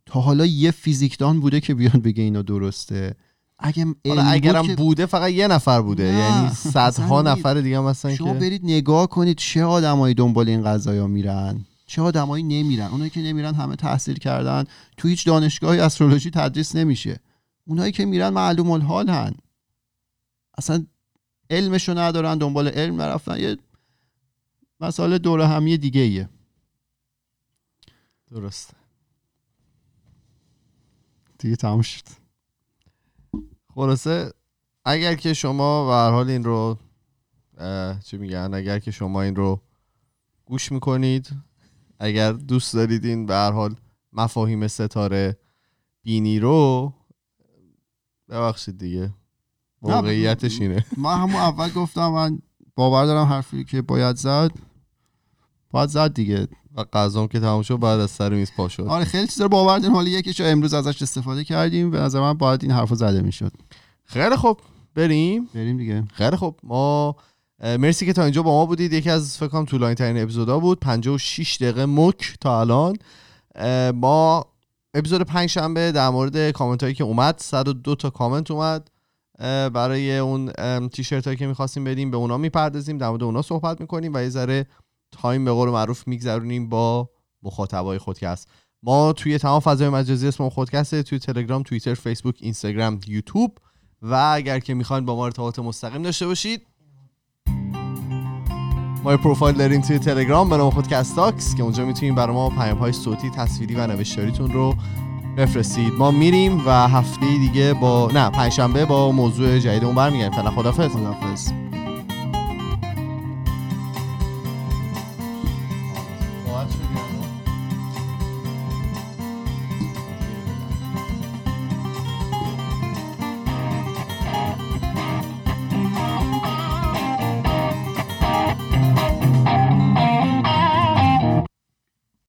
تا حالا یه فیزیکدان بوده که بیاد بگه اینا درسته. اگه حالا بود اگرم که بوده فقط یه نفر بوده. نه، یعنی صدها نفر دیگه هم هستن شما که برید نگاه کنید چه آدمایی دنبال این قضايا میرن. چه آدمایی نمیرن. اونایی که نمیرن همه تحصیل کردن. تو هیچ دانشگاهی استرولوژی تدریس نمیشه. اونایی که میرن معلوم الحال هن. اصلا علمشو ندارن دنبال علم نرفتن. یه مسئله دوره همی دیگه ایه درسته. دیگه تموم شد. خلاصه اگر که شما به هر حال این رو چی میگن اگر که شما این رو گوش می‌کنید اگر دوست دارید این به هر حال مفاهیم ستاره بینی رو ببخشید دیگه. واقعیتش اینه. من همون اول گفتم من باور دارم حرفی که باید زد باید زد دیگه. و غذام که تمام شد بعد از سر میز پا شد. آره خیلی چیزا باور داریم. حالا یکیش رو امروز ازش استفاده کردیم به نظر من باید این حرفو زده می‌شد. خیلی خوب. بریم. بریم دیگه. خیلی خوب. ما مرسی که تا اینجا با ما بودید. یکی از فکر کنم طولانی ترین اپیزودا بود. 56 دقیقه مک تا الان. ما اپیزود پنج شنبه در مورد کامنت هایی که اومد 102 تا کامنت اومد. برای اون تیشرت هایی که می‌خواستیم بدیم به اونا می‌پردازیم. در مورد اونا صحبت می‌کنیم و یه ذره time به قول معروف میگذرونیم با مخاطبای خودکست. ما توی تمام فضای مجازی اسم خودکسته توی تلگرام توییتر فیسبوک اینستاگرام یوتیوب. و اگر که می‌خواین با ما ارتباط مستقیم داشته باشید ما پروفایل داریم توی تلگرام به نام خودکست Talks که اونجا می‌تونید برای ما پیام های صوتی تصویری و نوشتاریتون رو بفرستید. ما میریم و هفته دیگه با نه پنجشنبه با موضوع جدیدمون برمیگردیم. فعلا خدافظ خداحافظ.